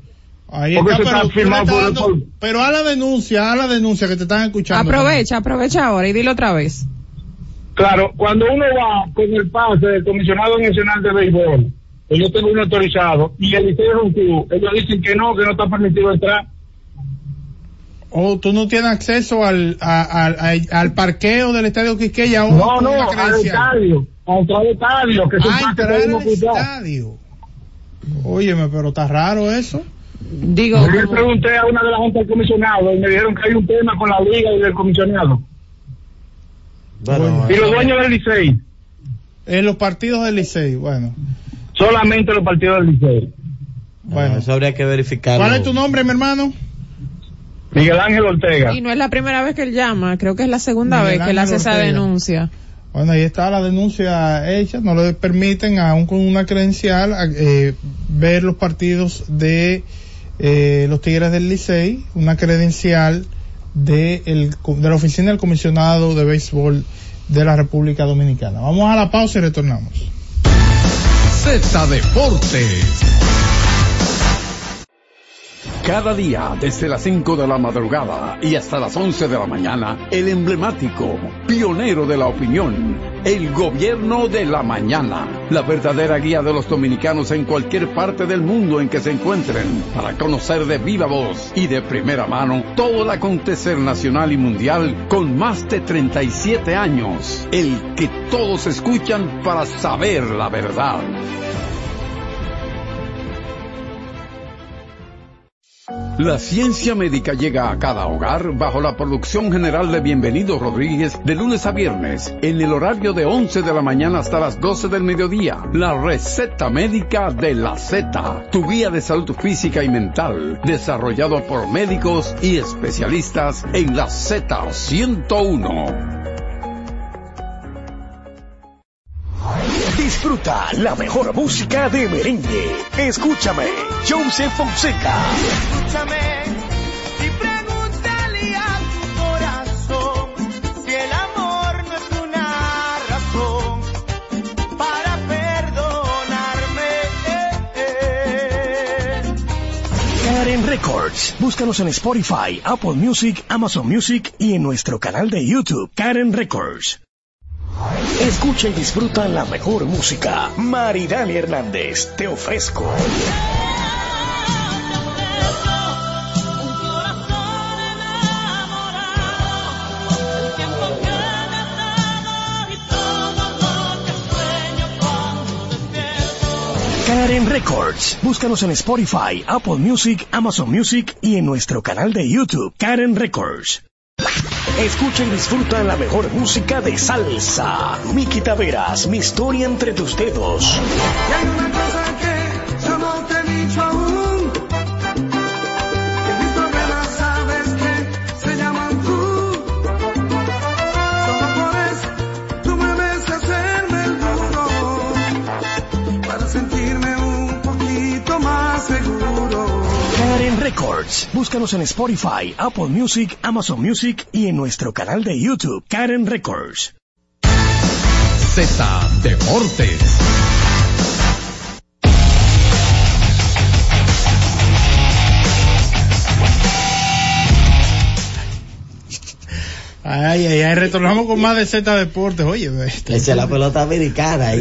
Ahí Porque está, pero, está por dando- pero a la denuncia, a la denuncia que te están escuchando. Aprovecha, aprovecha ahora y dilo otra vez. Claro, cuando uno va con el pase del comisionado nacional de béisbol, que yo tengo uno autorizado, y el Licey es un club, ellos dicen que no, que no está permitido entrar. O tú no tienes acceso al, a- al- al- al parqueo del estadio Quisqueya. o- No, no, al estadio, a entrar al estadio, que es Ah, entrar al estadio. Óyeme, pero está raro eso. Digo, Yo le pregunté a una de las juntas del comisionado y me dijeron que hay un tema con la liga y del comisionado. Bueno, Y los dueños del Licey, En los partidos del Licey, bueno. solamente los partidos del Licey. Bueno. eso habría que verificarlo. ¿Cuál es tu nombre, mi hermano? Miguel Ángel Ortega. Y no es la primera vez que él llama, creo que es la segunda Miguel vez que él hace esa denuncia. Bueno, ahí está la denuncia hecha. No le permiten, aún con una credencial, a- eh, ver los partidos de eh, los Tigres del Licey. Una credencial de, el, de la oficina del comisionado de béisbol de la República Dominicana. Vamos a la pausa y retornamos. Z Deportes. Cada día, desde las 5 de la madrugada y hasta las 11 de la mañana, el emblemático, pionero de la opinión, el gobierno de la mañana, la verdadera guía de los dominicanos en cualquier parte del mundo en que se encuentren, para conocer de viva voz y de primera mano todo el acontecer nacional y mundial con más de 37 años, el que todos escuchan para saber la verdad. La ciencia médica llega a cada hogar bajo la producción general de Bienvenido Rodríguez de lunes a viernes en el horario de 11 de la mañana hasta las 12 del mediodía. La receta médica de la Z, tu guía de salud física y mental, desarrollado por médicos y especialistas en la Z101. Disfruta la mejor música de merengue. Escúchame, Joseph Fonseca. Escúchame y pregúntale a tu corazón si el amor no es una razón para perdonarme. Karen Records. Búscanos en Spotify, Apple Music, Amazon Music y en nuestro canal de YouTube, Karen Records. Escucha y disfruta la mejor música. Maridani Hernández, te ofrezco. Karen Records. Búscanos en Spotify, Apple Music, Amazon Music y en nuestro canal de YouTube, Karen Records. Escucha y disfruta la mejor música de salsa. Miki Taveras, mi historia entre tus dedos. Búscanos en Spotify, Apple Music, Amazon Music y en nuestro canal de YouTube, Karen Records. Z Deportes. Ay, ay, ay, retornamos con más de Z Deportes. Oye. Esa es la pelota americana. Ey.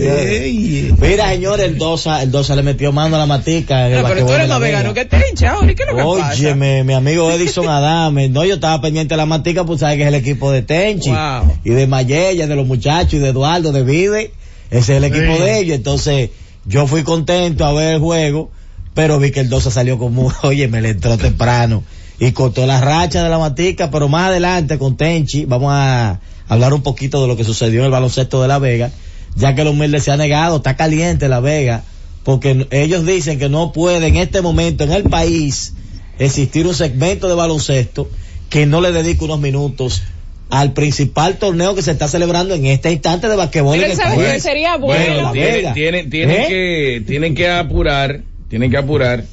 señores. Mira, señor, el Dosa, el Dosa le metió mano a la matica. en el Ah, pero tú eres más Vega. vegano que te hinchado. ¿Y qué es lo que pasa? Óyeme, mi amigo Edison Adame, no, yo estaba pendiente de la matica, pues sabes que es el equipo de Tenchi, Wow. y de Mayella, de los muchachos, y de Eduardo, de Vide, ese es el equipo Sí. de ellos, entonces yo fui contento a ver el juego, pero vi que el Dosa salió como, <laughs> oye, me le entró temprano, y cortó la racha de la matica, pero más adelante con Tenchi, vamos a hablar un poquito de lo que sucedió en el baloncesto de La Vega, ya que el humilde se ha negado, está caliente La Vega, porque ellos dicen que no puede en este momento en el país existir un segmento de baloncesto que no le dedique unos minutos al principal torneo que se está celebrando en este instante de basquetbol Pero en el país. sería bueno. Bueno, La tienen, Vega. tienen, tienen ¿Eh? que, tienen que apurar, tienen que apurar,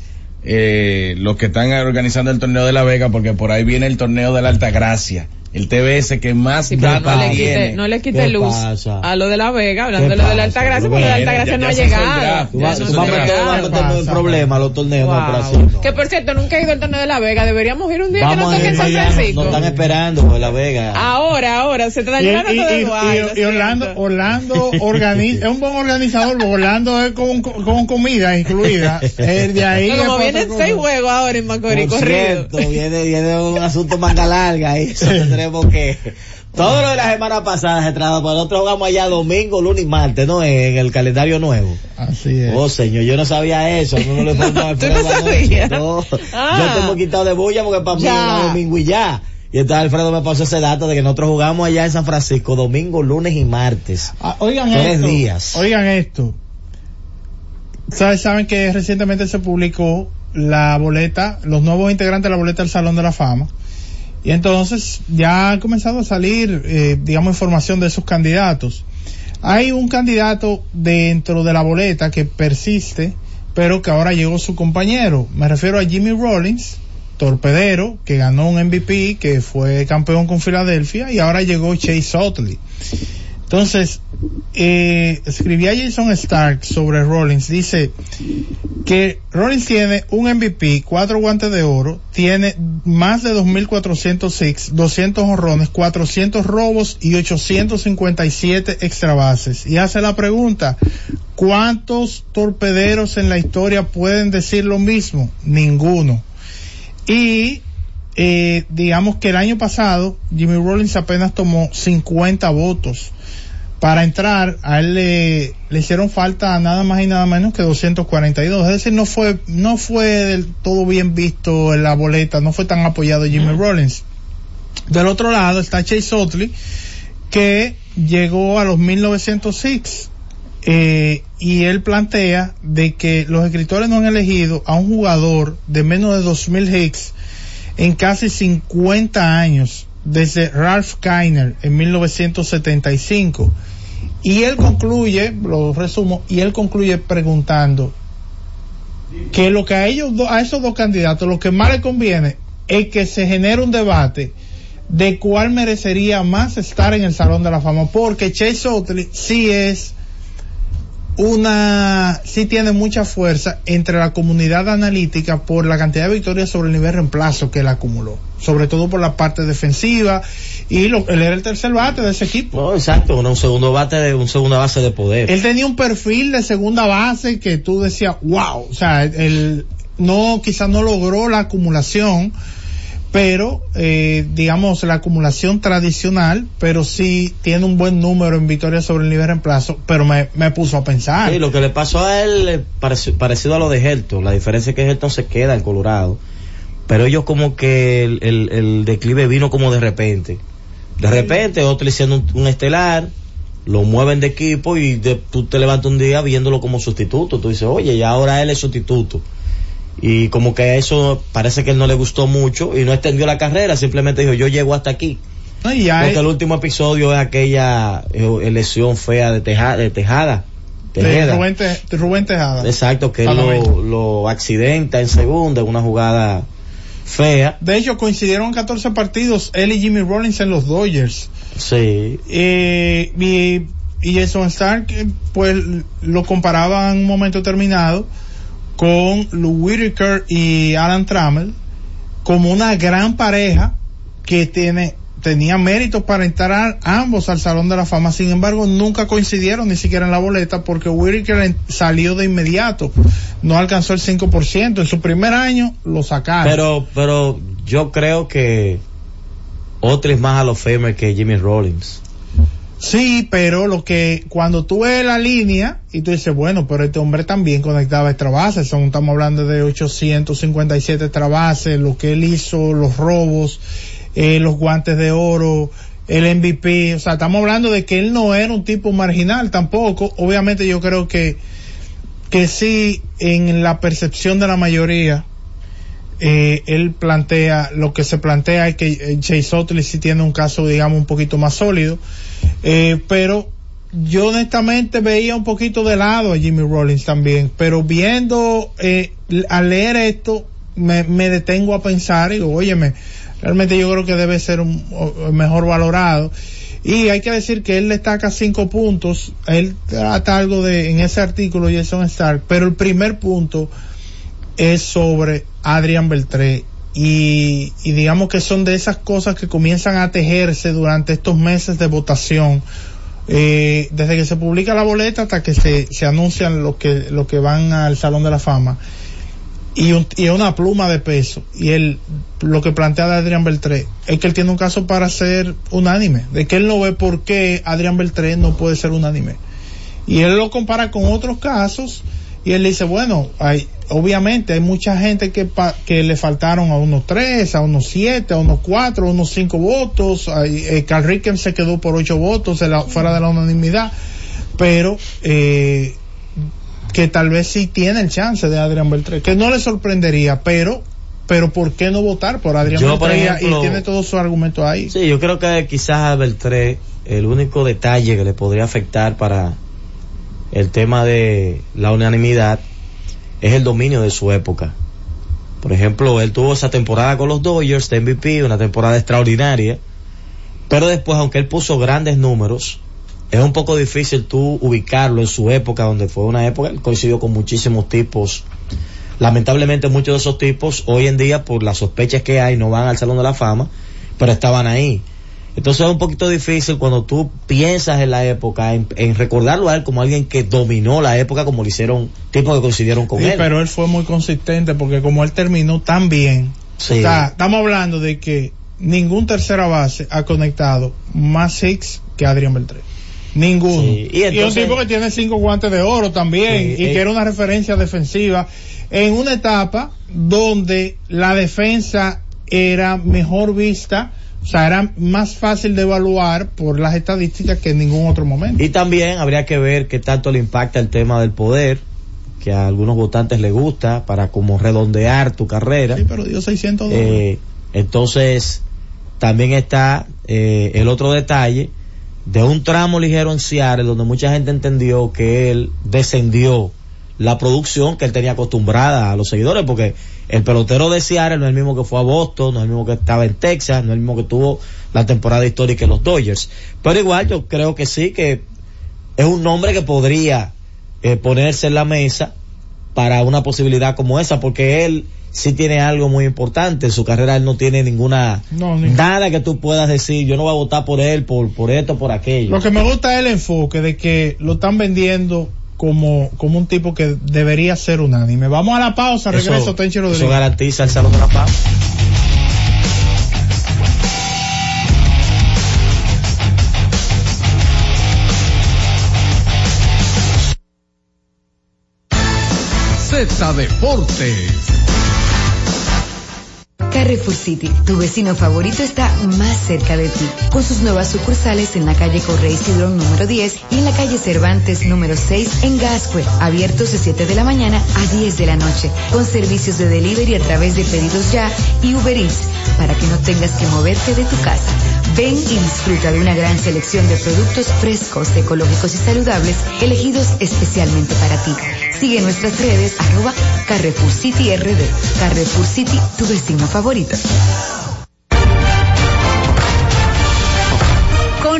eh, los que están organizando el torneo de La Vega, porque por ahí viene el torneo de la Alta Gracia, el TBS que más Sí, no le tiene. quite, no le quite ¿Qué luz pasa? a lo de La Vega, hablando ¿Qué de lo de la pasa? Alta Gracia, porque la Alta Gracia ya- no ya ha llegado. el a meter draft. vas a meterme en Pasa. problemas los torneos, no, pero así no. Que por cierto, nunca he ido al torneo de La Vega. Deberíamos ir un día que Vamos nos toque en San Francisco. nos están esperando en La Vega. Ahora, ahora, se te da Y, llevando y- todo y- Eduardo. y- y siento. Orlando, Orlando <laughs> organiza, es un buen organizador, porque Orlando es con, con comida incluida. El de ahí No, es como vienen seis juegos ahora en Macorís Por corrido. viene, viene un asunto manga larga y eso tendremos que... Todo lo de la semana pasada se trata, pues nosotros jugamos allá domingo, lunes y martes, ¿no? En el calendario nuevo. Así es. Oh, señor, yo no sabía eso. No, le pregunto a <laughs> ¿Tú Alfredo no sabías? No, Ah. yo estoy muy quitado de bulla porque para mí Ya. era domingo y ya. Y entonces Alfredo me pasó ese dato de que nosotros jugamos allá en San Francisco domingo, lunes y martes. Ah, oigan Tres esto. días. Oigan esto. Saben que recientemente se publicó la boleta, los nuevos integrantes de la boleta del Salón de la Fama. Y entonces ya ha comenzado a salir, eh, digamos, información de esos candidatos. Hay un candidato dentro de la boleta que persiste, pero que ahora llegó su compañero. Me refiero a Jimmy Rollins, torpedero, que ganó un MVP, que fue campeón con Filadelfia, y ahora llegó Chase Utley. Entonces, eh, escribía Jason Stark sobre Rollins, dice que Rollins tiene un MVP, cuatro guantes de oro, tiene más de 2.400 six, 200 honrones, 400 robos y 857 extra bases. Y hace la pregunta, ¿cuántos torpederos en la historia pueden decir lo mismo? Ninguno. Y eh, digamos que el año pasado Jimmy Rollins apenas tomó 50 votos. Para entrar a él le, le hicieron falta nada más y nada menos que 242 es decir no fue no fue del todo bien visto en la boleta no fue tan apoyado Jimmy Rollins. Del otro lado está Chase Utley que llegó a los 1906 eh, y él plantea de que los escritores no han elegido a un jugador de menos de 2000 hits en casi 50 años desde Ralph Kiner en 1975 y él concluye lo resumo y él concluye preguntando que lo que a ellos a esos dos candidatos lo que más les conviene es que se genere un debate de cuál merecería más estar en el Salón de la Fama porque Chase Utley sí es una sí tiene mucha fuerza entre la comunidad analítica por la cantidad de victorias sobre el nivel reemplazo que él acumuló, sobre todo por la parte defensiva y lo, él era el tercer bate de ese equipo. No, exacto, un, un segundo bate de, un segunda base de poder. Él tenía un perfil de segunda base que tú decías, wow, o sea, él no, quizás no logró la acumulación, pero eh, digamos la acumulación tradicional, pero sí tiene un buen número en victorias sobre el nivel reemplazo, pero me, me puso a pensar. Sí, lo que le pasó a él pareci- parecido a lo de Helton. La diferencia es que Helton se queda en Colorado. Pero ellos como que el, el- el declive vino como de repente. De repente, otro hicieron un, un estelar, lo mueven de equipo y de- tú te levantas un día viéndolo como sustituto. Tú dices, oye, y ahora él es sustituto. Y como que eso parece que él no le gustó mucho y no extendió la carrera, simplemente dijo, yo llego hasta aquí. No, y ya Porque el último episodio es aquella eh, lesión fea de, Teja- de Tejada. de. Rubén, Te- de Rubén Tejada. Exacto, que él lo, lo accidenta en segunda, en una jugada fea. De hecho, coincidieron 14 partidos él y Jimmy Rollins en los Dodgers. Sí. Eh, y, y Jason Stark, eh, pues lo comparaba en un momento determinado con Lou Whitaker y Alan Trammell como una gran pareja que tiene tenía méritos para entrar ambos al Salón de la Fama, sin embargo nunca coincidieron ni siquiera en la boleta porque Whitaker salió de inmediato, no alcanzó el 5%, en su primer año lo sacaron. Pero, pero yo creo que otro es más a los Famer que Jimmy Rollins. Sí, pero lo que cuando tú ves la línea y tú dices, bueno, pero este hombre también conectaba extra bases, son, estamos hablando de 857 extra bases, lo que él hizo, los robos, eh, los guantes de oro, el MVP, o sea, estamos hablando de que él no era un tipo marginal tampoco, obviamente yo creo que, que sí, en la percepción de la mayoría, eh, él plantea, lo que se plantea es que eh, Chase Utley sí tiene un caso, digamos, un poquito más sólido, eh, pero yo honestamente veía un poquito de lado a Jimmy Rollins también, pero viendo, eh, al leer esto, me, detengo a pensar y digo, óyeme, realmente yo creo que debe ser un, mejor valorado. Y hay que decir que él destaca cinco puntos, él trata algo de, en ese artículo Jason Stark, pero el primer punto es sobre Adrian Beltré. Y, digamos que son de esas cosas que comienzan a tejerse durante estos meses de votación eh, desde que se publica la boleta hasta que se, se anuncian los que que van al Salón de la Fama. Y, un- una pluma de peso. Y él lo que plantea de Adrián Beltré es que él tiene un caso para ser unánime de que él no ve por qué Adrián Beltré no puede ser unánime. Y él lo compara con otros casos y él dice bueno hay obviamente hay mucha gente que pa- que le faltaron a unos tres a unos siete a unos cuatro a unos cinco votos. Eh, Carl Ricken se quedó por ocho votos la- fuera de la unanimidad. Pero eh, que tal vez sí tiene el chance de Adrián Beltré que no le sorprendería pero pero ¿por qué no votar por Adrián Yo, Beltré? Y- ejemplo- y tiene todos sus argumentos ahí. Sí, yo creo que quizás a Beltré el único detalle que le podría afectar para el tema de la unanimidad es el dominio de su época. Por ejemplo, él tuvo esa temporada con los Dodgers de MVP, una temporada extraordinaria, pero después, aunque él puso grandes números, es un poco difícil tú ubicarlo en su época, donde fue una época, él coincidió con muchísimos tipos. Lamentablemente muchos de esos tipos hoy en día, por las sospechas que hay, no van al Salón de la Fama, pero estaban ahí. Entonces es un poquito difícil cuando tú piensas en la época, en, en recordarlo a él como alguien que dominó la época como lo hicieron tipos que coincidieron con Sí, él. pero él fue muy consistente porque como él terminó tan bien, Sí. o sea, estamos hablando de que ningún tercera base ha conectado más hits que Adrián Beltré. Ninguno. Sí, y Y, entonces- un tipo que tiene cinco guantes de oro también y eh. que era una referencia defensiva en una etapa donde la defensa era mejor vista, o sea, era más fácil de evaluar por las estadísticas que en ningún otro momento. Y también habría que ver qué tanto le impacta el tema del poder, que a algunos votantes les gusta para como redondear tu carrera. Sí, pero dio 600 dólares. Eh, entonces, también está eh, el otro detalle de un tramo ligero en Seattle donde mucha gente entendió que él descendió la producción que él tenía acostumbrada a los seguidores porque el pelotero de Seattle no es el mismo que fue a Boston, no es el mismo que estaba en Texas, no es el mismo que tuvo la temporada histórica en los Dodgers. Pero igual yo creo que sí, que es un nombre que podría eh, ponerse en la mesa para una posibilidad como esa, porque él sí tiene algo muy importante en su carrera, él no tiene ninguna No, ni- nada que tú puedas decir, yo no voy a votar por él, por, por esto, por aquello. Lo que me gusta es el enfoque de que lo están vendiendo como, como un tipo que debería ser unánime. Vamos a la pausa, eso, regreso, Tenchi Rodríguez. Eso garantiza el Salón de la Paz. Z Deportes. Carrefour City, tu vecino favorito está más cerca de ti, con sus nuevas sucursales en la calle Correy Cidrón número 10 y en la calle Cervantes número 6 en Gascue, abiertos de 7 de la mañana a 10 de la noche, con servicios de delivery a través de pedidos ya y Uber Eats, para que no tengas que moverte de tu casa. Ven y disfruta de una gran selección de productos frescos, ecológicos y saludables, elegidos especialmente para ti. Sigue nuestras redes arroba Carrefour City RD. Carrefour City, tu vecino favorito.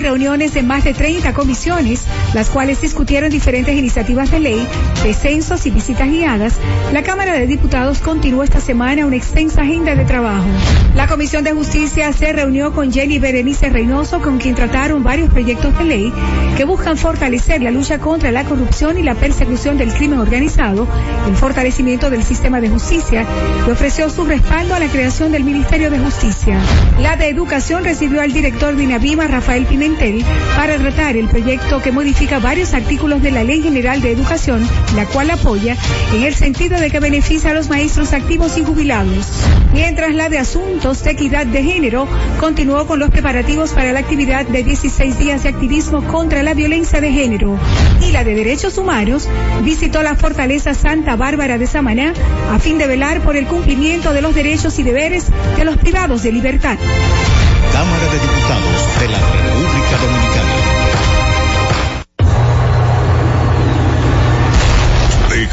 Reuniones de más de 30 comisiones, las cuales discutieron diferentes iniciativas de ley, descensos y visitas guiadas, la Cámara de Diputados continuó esta semana una extensa agenda de trabajo. La Comisión de Justicia se reunió con Jenny Berenice Reynoso, con quien trataron varios proyectos de ley que buscan fortalecer la lucha contra la corrupción y la persecución del crimen organizado, el fortalecimiento del sistema de justicia y ofreció su respaldo a la creación del Ministerio de Justicia. La de Educación recibió al director de INAVIMA, Rafael Pimentel, para tratar el proyecto que modifica varios artículos de la Ley General de Educación, la cual apoya en el sentido de que beneficia a los maestros activos y jubilados. Mientras la de Asuntos de Equidad de Género continuó con los preparativos para la actividad de 16 días de activismo contra la violencia de género. Y la de Derechos Humanos visitó la fortaleza Santa Bárbara de Samaná a fin de velar por el cumplimiento de los derechos y deberes de los privados de libertad. Cámara de Diputados de República Dominicana.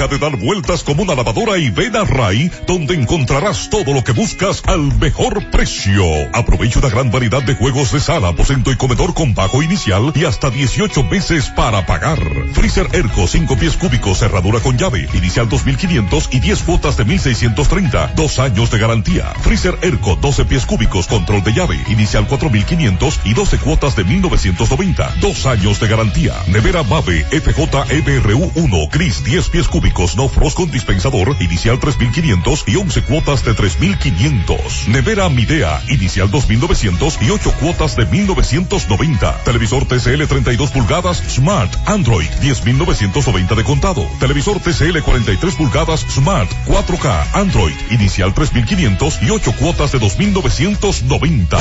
De dar vueltas como una lavadora y ven a Ray, donde encontrarás todo lo que buscas al mejor precio. Aprovecha una gran variedad de juegos de sala, aposento y comedor con bajo inicial y hasta 18 meses para pagar. Freezer Erco 5 pies cúbicos, cerradura con llave, inicial 2500 y 10 cuotas de 1630, dos años de garantía. Freezer Erco 12 pies cúbicos, control de llave, inicial 4500 y 12 cuotas de 1990, dos años de garantía. Nevera Mave FJ EBRU 1, Gris 10 pies cúbicos, no frost con dispensador, inicial 3500 y 11 cuotas de 3500. Nevera Midea, inicial 2900 y 8 cuotas de 1990. Televisor TCL 32 pulgadas, Smart, Android 10990 de contado. Televisor TCL 43 pulgadas, Smart, 4K, Android, inicial 3500 y 8 cuotas de 2990.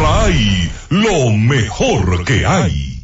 RAI, lo mejor que hay.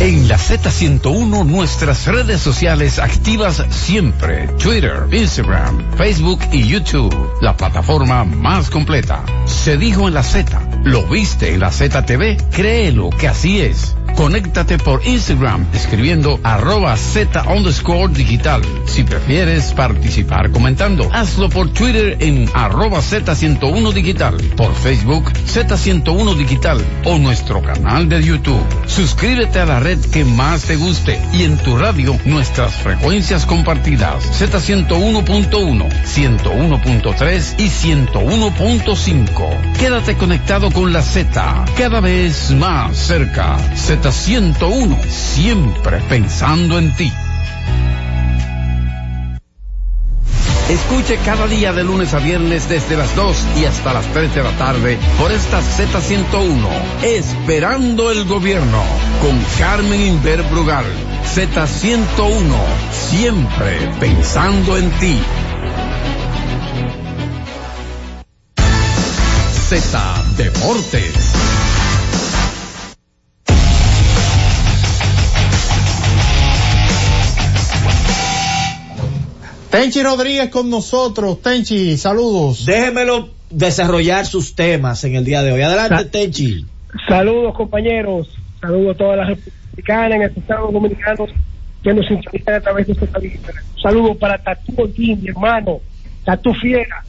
En la Z101 nuestras redes sociales activas siempre. Twitter, Instagram, Facebook y YouTube. La plataforma más completa. Se dijo en la Z. ¿Lo viste en la ZTV? Créelo que así es. Conéctate por Instagram escribiendo arroba Z underscore digital. Si prefieres participar comentando, hazlo por Twitter en arroba Z101 digital, por Facebook Z101 digital o nuestro canal de YouTube. Suscríbete a la red que más te guste y en tu radio nuestras frecuencias compartidas Z101.1, 101.3 y 101.5. Quédate conectado con la Z, cada vez más cerca. Z101, siempre pensando en ti. Escuche cada día de lunes a viernes desde las 2 y hasta las 3 de la tarde por esta Z101, Esperando el Gobierno, con Carmen Inver Brugal. Z101, siempre pensando en ti. Z Deportes. Tenchi Rodríguez con nosotros. Tenchi, saludos. Déjemelo desarrollar sus temas en el día de hoy. Adelante, Tenchi. Saludos compañeros, saludos a todas las republicanas en el Estados Dominicanos que nos sintonizan a través de este país. Saludos para Tatu Ortiz, mi hermano, Tatu Fiera,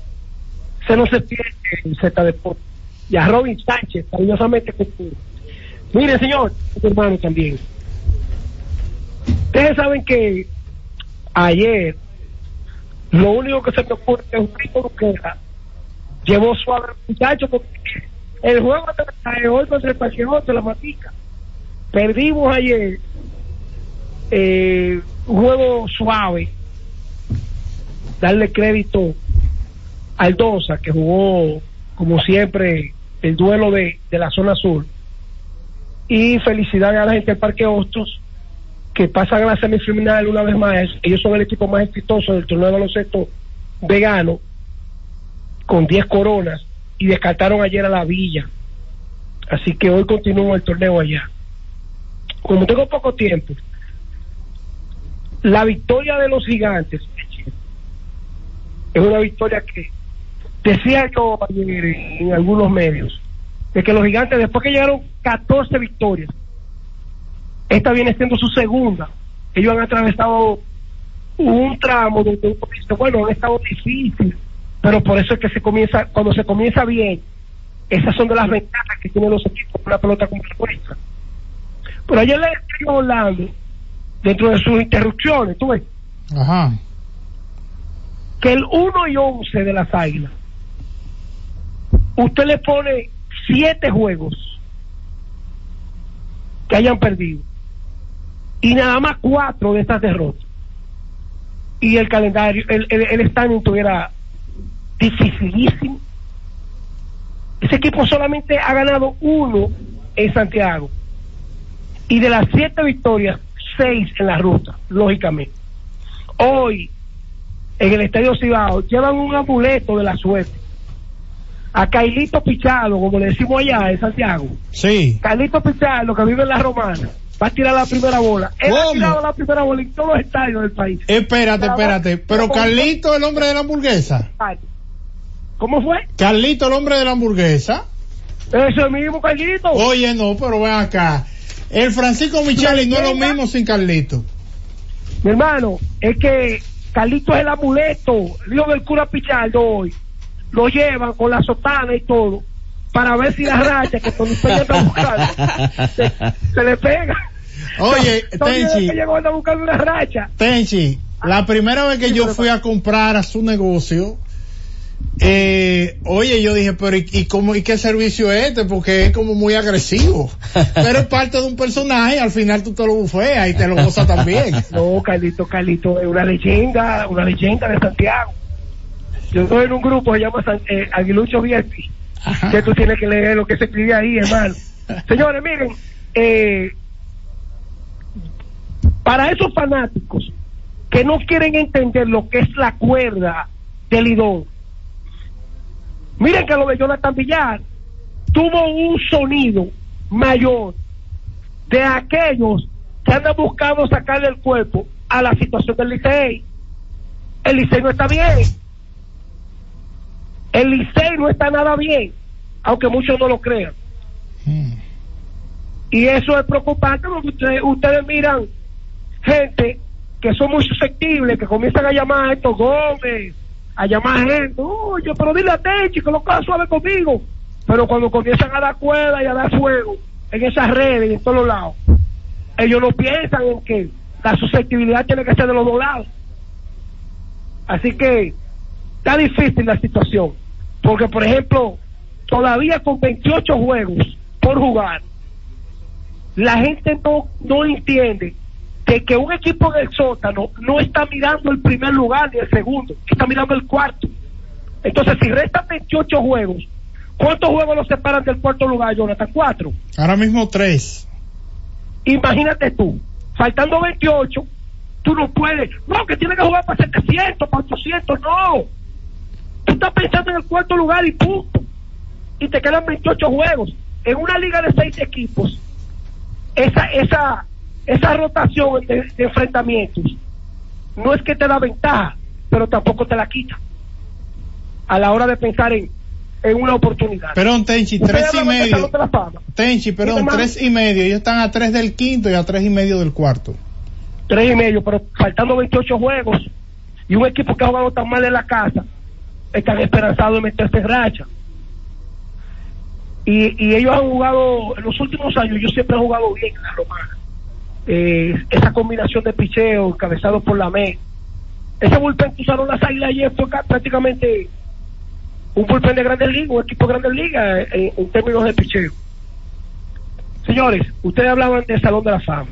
se no se pierde en Z Deportes. Y a Robin Sánchez, cariñosamente contigo. Mire, señor, mi hermano también. Ustedes saben que ayer lo único que se me ocurre es un Rico Luquera llevó suave al muchacho porque el juego de hoy contra el Pacheco la matica. Perdimos ayer eh, un juego suave. Darle crédito al Dosa que jugó como siempre el duelo de, de la zona sur. Y felicidades a la gente del Parque Hostos que pasan a la semifinal una vez más. Ellos son el equipo más exitoso del torneo de baloncesto vegano, con 10 coronas, y descartaron ayer a la Villa. Así que hoy continúa el torneo allá. Como tengo poco tiempo, la victoria de los gigantes es una victoria que decía yo ayer en algunos medios, de que los gigantes después que llegaron 14 victorias, esta viene siendo su segunda. Ellos han atravesado un tramo donde uno dice, bueno, han estado difícil, pero por eso es que se comienza, cuando se comienza bien, esas son de las ventajas que tienen los equipos con la pelota con fuerza. Pero ayer le estoy hablando, dentro de sus interrupciones, tú ves, Ajá. que el 1 y 11 de las águilas, usted le pone siete juegos que hayan perdido y nada más cuatro de estas derrotas y el calendario, el, el, el standing tuviera dificilísimo. Ese equipo solamente ha ganado uno en Santiago y de las siete victorias, seis en la ruta, lógicamente. Hoy, en el Estadio Cibao, llevan un amuleto de la suerte. A Cailito Pichalo, como le decimos allá en Santiago. Sí. Carlito Pichalo, que vive en la Romana, va a tirar la primera bola. Él ha tirado la primera bola en todos los estadios del país. Espérate, espérate. Pero Carlito, el hombre de la hamburguesa. ¿Cómo fue? Carlito, el hombre de la hamburguesa. Eso mismo, Carlito. Oye, no, pero ven acá. El Francisco Micheli no es lo mismo sin Carlito. Mi hermano, es que Carlito es el amuleto, el hijo del cura Pichardo hoy. Lo llevan con la sotana y todo, para ver si la racha que Tony Peña está buscando se, se le pega. Oye, Tenchi. llegó una racha. Tenchi, la primera vez que yo fui a comprar a su negocio, eh, oye, yo dije, pero ¿y, y cómo, y qué servicio es este? Porque es como muy agresivo. Pero es parte de un personaje, al final tú te lo bufeas y te lo gozas también. <laughs> No, Carlito, Carlito es una leyenda, una leyenda de Santiago. Yo estoy en un grupo que se llama San- eh, Aguilucho VIP, que tú tienes que leer lo que se escribe ahí, hermano. <laughs> Señores, miren, eh, para esos fanáticos que no quieren entender lo que es la cuerda del lidón, miren que lo de Jonathan Villar tuvo un sonido mayor de aquellos que andan buscando sacarle el cuerpo a la situación del Licey. El Licey no está bien. El Licey no está nada bien, aunque muchos no lo crean. Y eso es preocupante porque ustedes, ustedes miran gente que son muy susceptibles, que comienzan a llamar a estos Gómez, a llamar a gente, oye, pero dile a Tenchi que lo coja suave conmigo. Pero cuando comienzan a dar cuerda y a dar fuego en esas redes y en todos los lados, ellos no piensan en que la susceptibilidad tiene que ser de los dos lados. Así que está difícil la situación. Porque, por ejemplo, todavía con 28 juegos por jugar, la gente no, no entiende de que un equipo del sótano no está mirando el primer lugar ni el segundo, está mirando el cuarto. Entonces, si restan 28 juegos, ¿cuántos juegos los separan del cuarto lugar, Jonathan? Cuatro. Ahora mismo tres. Imagínate tú, faltando 28, tú no puedes, no, que tienes que jugar para 700, para 800, no. Estás pensando en el cuarto lugar y punto. Y te quedan 28 juegos. En una liga de seis equipos, esa, esa, esa rotación de, de enfrentamientos no es que te da ventaja, pero tampoco te la quita. A la hora de pensar en, en una oportunidad. Perdón, Tenchi, tres y medio. Tenchi, perdón, Dime, tres y medio. Ellos están a tres del quinto y a tres y medio del cuarto. tres y medio, pero faltando 28 juegos y un equipo que ha jugado tan mal en la casa, están esperanzados de meterse en racha. Y, ellos han jugado, en los últimos años, yo siempre he jugado bien en la romana. Eh, esa combinación de picheo, encabezado por la MED. Ese bullpen que usaron las águilas ayer fue ca- prácticamente un bullpen de grandes ligas, un equipo de grandes ligas en, en términos de picheo. Señores, ustedes hablaban del Salón de la Fama.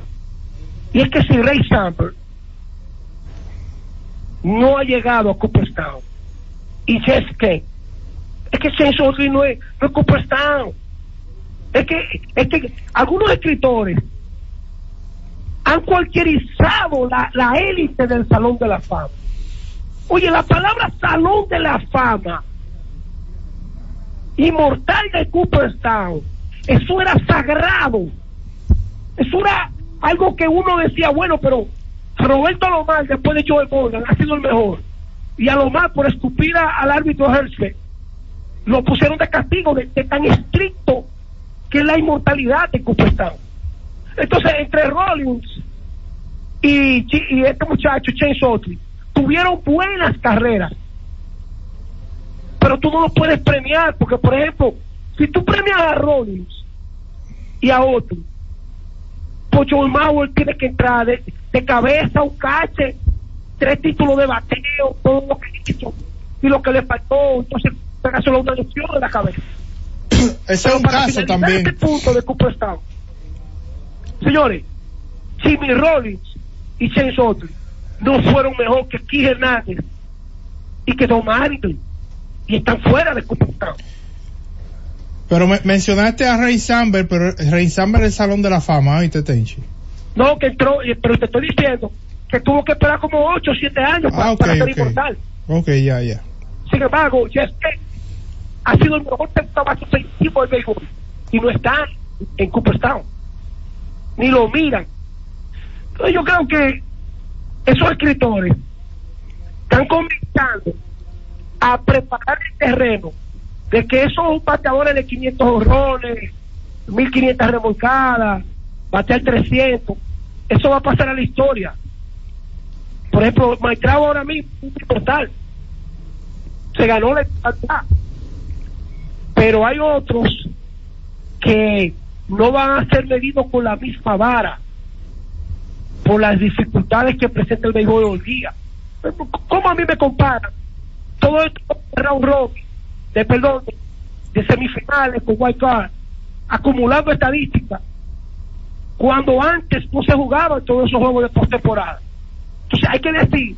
Y es que si Ray Samper no ha llegado a Cooperstown y Jess Kane, es que Oakley no es, no es Cooperstown. Es que, es que algunos escritores han cualquierizado la, la élite del Salón de la Fama. Oye, la palabra Salón de la Fama, inmortal de Cooperstown, eso era sagrado. Eso era algo que uno decía, bueno, pero Roberto Alomar, después de Joe Morgan, ha sido el mejor. Y Alomar, por escupir a- al árbitro Hershey, lo pusieron de castigo, de, tan estricto que es la inmortalidad de Cooperstown. Entonces, entre Rollins y, este muchacho, Chase Otley, tuvieron buenas carreras. Pero tú no los puedes premiar, porque, por ejemplo, si tú premias a Rollins y a otro, pues Joe Mauer tiene que entrar de, de cabeza, un cache, tres títulos de bateo, todo lo que hizo y lo que le faltó, entonces pegárselo una lesión en la cabeza. <coughs> Ese es un caso también. Este punto de Cooperstown. Señores, Jimmy Rollins y Chase Otley no fueron mejor que Keith Hernández y que Don Harrington y están fuera de Cooperstown. Pero me- mencionaste a Ray Samber, pero Ray Samber es el Salón de la Fama, ¿viste, Tenchi? No, que entró, eh, pero te estoy diciendo que tuvo que esperar como 8 o 7 años para, Ah, ok, para ser ok. inmortal. Ok, ya, ya. Sin embargo, Jeff Beck ha sido el mejor tercer ofensivo del béisbol y no está en Cooperstown. Ni lo miran. Entonces yo creo que esos escritores están comenzando a preparar el terreno de que esos bateadores de 500 horrones, 1500 remolcadas, batear 300, eso va a pasar a la historia. Por ejemplo, Maitrao ahora mismo es inmortal se ganó la igualdad. Pero hay otros que no van a ser medidos con la misma vara por las dificultades que presenta el béisbol hoy día. ¿Cómo a mí me comparan todo esto de round robin, de perdón, de semifinales con White Card, acumulando estadísticas, cuando antes no se jugaban todos esos juegos de postemporada? Hay que decir,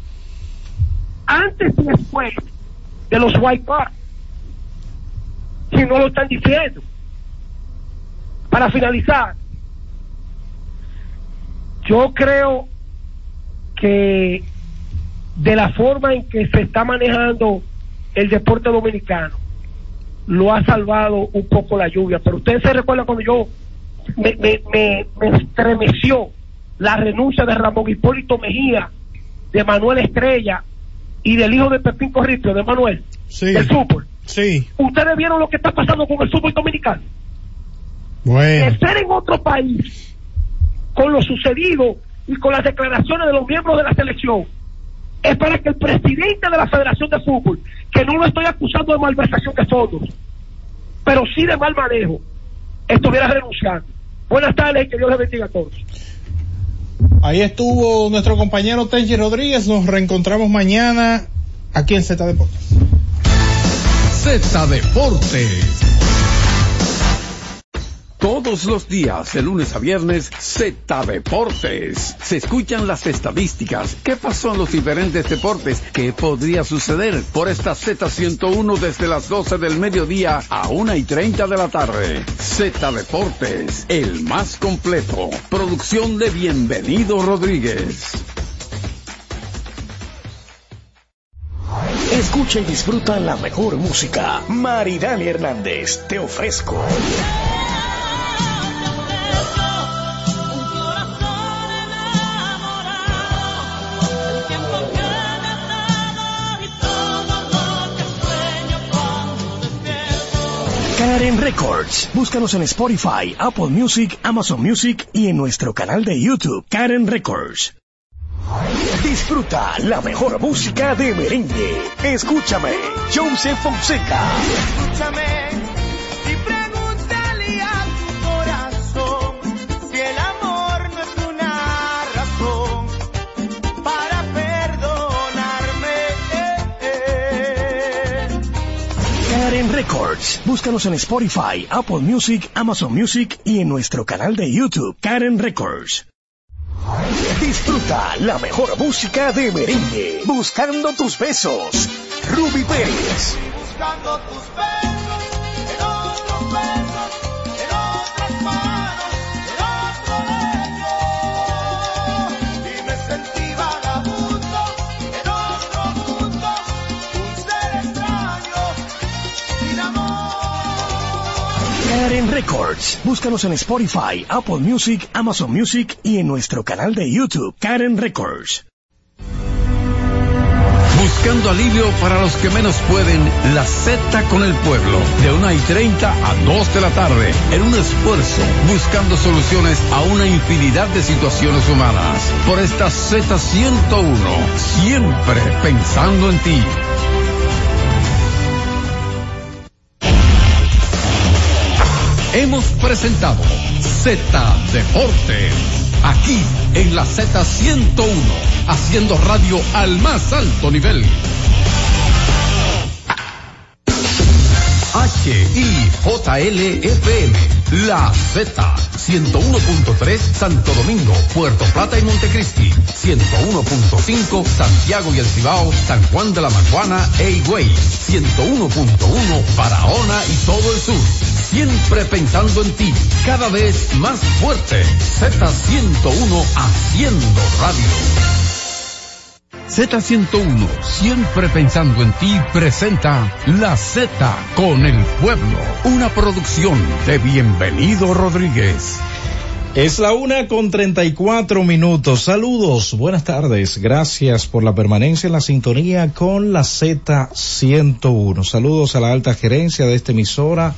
antes y después de los white card si no lo están diciendo. Para finalizar yo creo que de la forma en que se está manejando el deporte dominicano lo ha salvado un poco la lluvia. Pero ustedes se recuerdan cuando yo me, me, me, me estremeció la renuncia de Ramón Hipólito Mejía de Manuel Estrella y del hijo de Pepín Corripio, de Manuel, Sí. del fútbol. Sí. Ustedes vieron lo que está pasando con el fútbol dominicano. Bueno. De ser en otro país, con lo sucedido y con las declaraciones de los miembros de la selección, es para que el presidente de la Federación de Fútbol, que no lo estoy acusando de malversación de fondos, pero sí de mal manejo, estuviera renunciando. Buenas tardes y que Dios les bendiga a todos. Ahí estuvo nuestro compañero Tenchi Rodríguez. Nos reencontramos mañana aquí en Z Deportes. Z Deportes. Todos los días, de lunes a viernes, Z Deportes. Se escuchan las estadísticas. ¿Qué pasó en los diferentes deportes? ¿Qué podría suceder por esta Z101 desde las 12 del mediodía a 1 y 30 de la tarde? Z Deportes, el más completo. Producción de Bienvenido Rodríguez. Escucha y disfruta la mejor música. Maridani Hernández, te ofrezco. Karen Records. Búscanos en Spotify, Apple Music, Amazon Music y en nuestro canal de YouTube, Karen Records. Disfruta la mejor música de merengue. Escúchame, Joseph Fonseca. Escúchame Records. Búscanos en Spotify, Apple Music, Amazon Music y en nuestro canal de YouTube, Karen Records. Disfruta la mejor música de merengue. Buscando tus besos. Ruby Pérez. Buscando tus besos Karen Records. Búscanos en Spotify, Apple Music, Amazon Music y en nuestro canal de YouTube, Karen Records. Buscando alivio para los que menos pueden, la Z con el pueblo, de 1 y 30 a 2 de la tarde, en un esfuerzo, buscando soluciones a una infinidad de situaciones humanas. Por esta Z101, siempre pensando en ti. Hemos presentado Z Deportes, aquí en la Z101, haciendo radio al más alto nivel. HIJLFM, La Z, 101.3 Santo Domingo, Puerto Plata y Montecristi, 101.5 Santiago y El Cibao, San Juan de la Maguana e Higüey, 101.1 Barahona y todo el sur. Siempre pensando en ti, cada vez más fuerte. Z101 haciendo radio. Z101, siempre pensando en ti, presenta La Z con el pueblo, una producción de Bienvenido Rodríguez. Es la una con treinta y cuatro minutos. Saludos, buenas tardes. Gracias por la permanencia en la sintonía con la Z101. Saludos a la alta gerencia de esta emisora,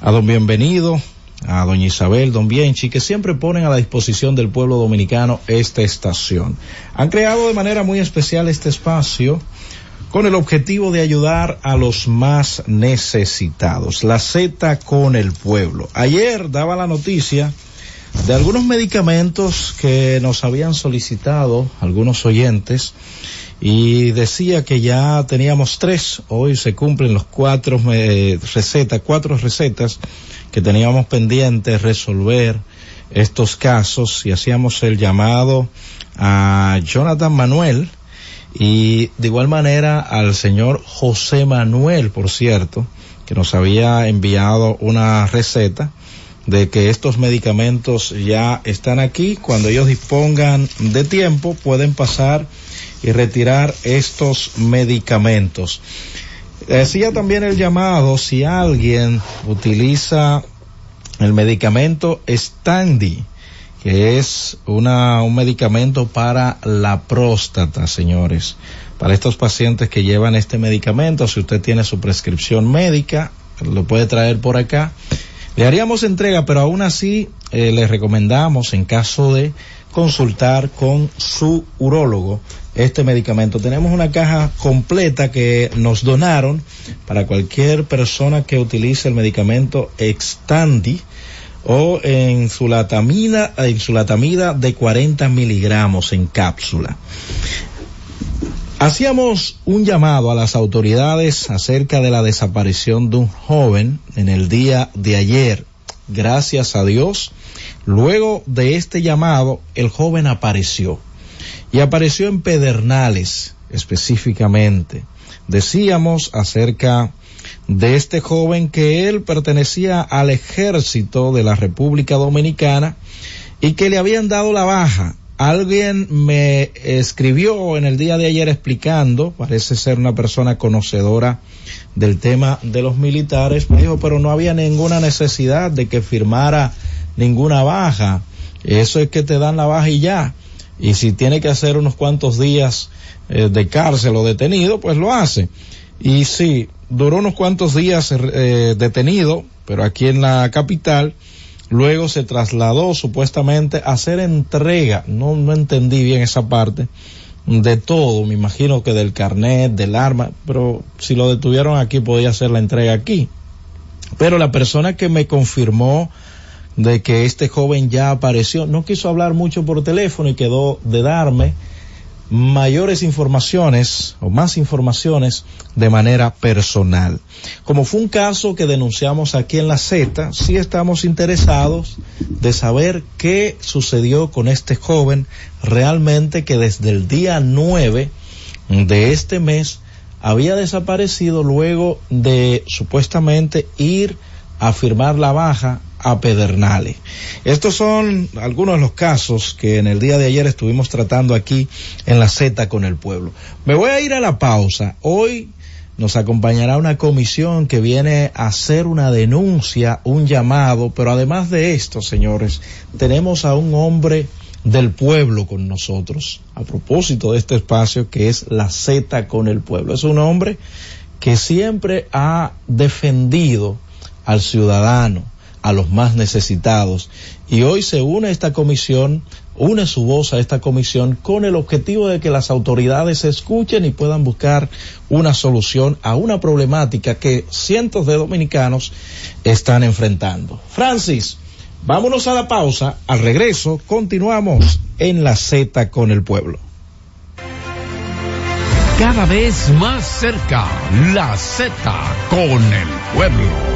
a don Bienvenido, a doña Isabel, don Bienchi, que siempre ponen a la disposición del pueblo dominicano esta estación. Han creado de manera muy especial este espacio con el objetivo de ayudar a los más necesitados. La Z con el pueblo. Ayer daba la noticia de algunos medicamentos que nos habían solicitado algunos oyentes y decía que ya teníamos tres, hoy se cumplen los cuatro eh, recetas, cuatro recetas que teníamos pendientes resolver estos casos y hacíamos el llamado a Jonathan Manuel y de igual manera al señor José Manuel, por cierto, que nos había enviado una receta de que estos medicamentos ya están aquí. Cuando ellos dispongan de tiempo pueden pasar y retirar estos medicamentos. Decía también el llamado si alguien utiliza el medicamento Standi, que es una, un medicamento para la próstata, señores. Para estos pacientes que llevan este medicamento, si usted tiene su prescripción médica, lo puede traer por acá. Le haríamos entrega, pero aún así eh, le recomendamos, en caso de consultar con su urólogo, este medicamento. Tenemos una caja completa que nos donaron para cualquier persona que utilice el medicamento Extandi o en en su latamida de 40 miligramos en cápsula. Hacíamos un llamado a las autoridades acerca de la desaparición de un joven en el día de ayer. Gracias a Dios, luego de este llamado, el joven apareció y apareció en Pedernales específicamente. Decíamos acerca de este joven que él pertenecía al ejército de la República Dominicana y que le habían dado la baja. Alguien me escribió en el día de ayer explicando, parece ser una persona conocedora del tema de los militares, me dijo, pero no había ninguna necesidad de que firmara ninguna baja. Eso es que te dan la baja y ya y si tiene que hacer unos cuantos días eh, de cárcel o detenido, pues lo hace. Y sí, duró unos cuantos días eh, detenido, pero aquí en la capital, luego se trasladó supuestamente a hacer entrega, no, no entendí bien esa parte, de todo, me imagino que del carnet, del arma, pero si lo detuvieron aquí podía hacer la entrega aquí. Pero la persona que me confirmó de que este joven ya apareció. No quiso hablar mucho por teléfono y quedó de darme mayores informaciones o más informaciones de manera personal. Como fue un caso que denunciamos aquí en la Z, sí estamos interesados de saber qué sucedió con este joven realmente que desde el día 9 de este mes había desaparecido luego de supuestamente ir a firmar la baja a Pedernales. Estos son algunos de los casos que en el día de ayer estuvimos tratando aquí en la Z con el pueblo. Me voy a ir a la pausa. Hoy nos acompañará una comisión que viene a hacer una denuncia, un llamado, pero además de esto, señores, tenemos a un hombre del pueblo con nosotros, a propósito de este espacio que es la Z con el pueblo. Es un hombre que siempre ha defendido al ciudadano, a los más necesitados, y hoy se une esta comisión une su voz a esta comisión con el objetivo de que las autoridades escuchen y puedan buscar una solución a una problemática que cientos de dominicanos están enfrentando. Francis, vámonos a la pausa. Al regreso, continuamos en la Z con el pueblo. Cada vez más cerca, la Z con el pueblo.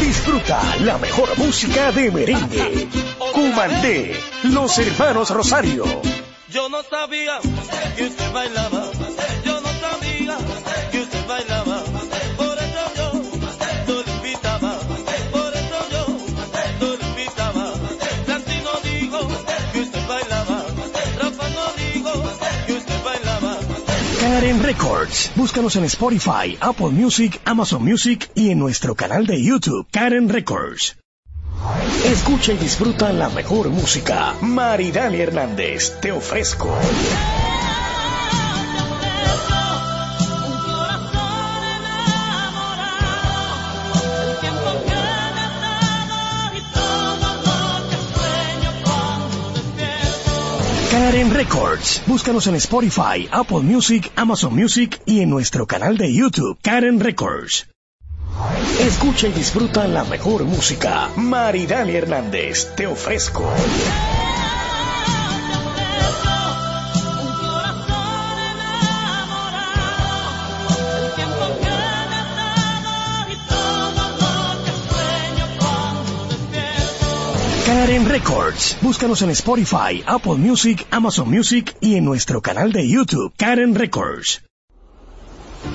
Disfruta la mejor música de merengue. Cumandé, los hermanos Rosario. Yo no sabía que usted bailaba. Karen Records. Búscanos en Spotify, Apple Music, Amazon Music y en nuestro canal de YouTube, Karen Records. Escucha y disfruta la mejor música. Maridani Hernández, te ofrezco. Karen Records. Búscanos en Spotify, Apple Music, Amazon Music y en nuestro canal de YouTube, Karen Records. Escucha y disfruta la mejor música. Maridani Hernández, te ofrezco. Karen Records. Búscanos en Spotify, Apple Music, Amazon Music y en nuestro canal de YouTube, Karen Records.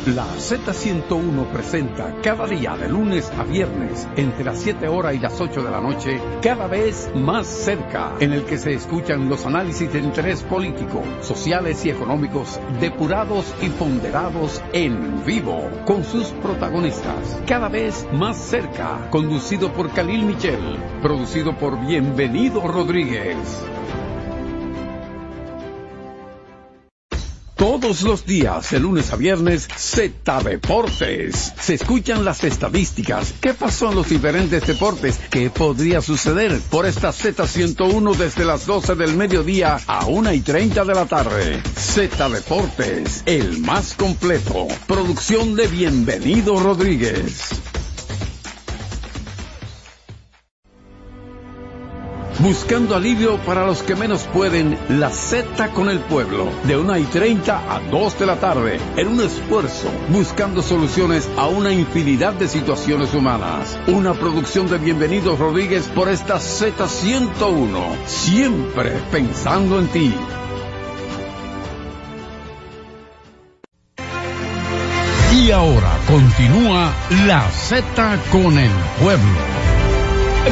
La Z101 presenta cada día de lunes a viernes entre las 7 horas y las 8 de la noche, cada vez más cerca, en el que se escuchan los análisis de interés político, sociales y económicos depurados y ponderados en vivo, con sus protagonistas. Cada vez más cerca, conducido por Khalil Michel, producido por Bienvenido Rodríguez. Todos los días, de lunes a viernes, Z Deportes. Se escuchan las estadísticas. ¿Qué pasó en los diferentes deportes? ¿Qué podría suceder por esta Z101 desde las 12 del mediodía a 1 y 30 de la tarde? Z Deportes, el más completo. Producción de Bienvenido Rodríguez. Buscando alivio para los que menos pueden, la Z con el pueblo, de 1 y 30 a 2 de la tarde, en un esfuerzo, buscando soluciones a una infinidad de situaciones humanas. Una producción de Bienvenidos Rodríguez por esta Z101, siempre pensando en ti. Y ahora continúa la Z con el pueblo.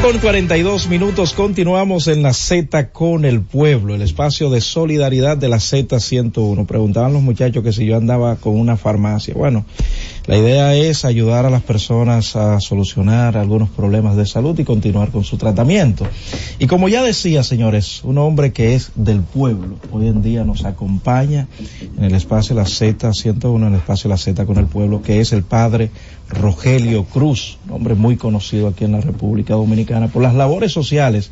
Con 42 minutos continuamos en la Z con el pueblo, el espacio de solidaridad de la Z101. Preguntaban los muchachos que si yo andaba con una farmacia. Bueno, la idea es ayudar a las personas a solucionar algunos problemas de salud y continuar con su tratamiento. Y como ya decía, señores, un hombre que es del pueblo, hoy en día nos acompaña en el espacio La Z101, en el espacio La Z con el pueblo, que es el padre Rogelio Cruz, un hombre muy conocido aquí en la República Dominicana por las labores sociales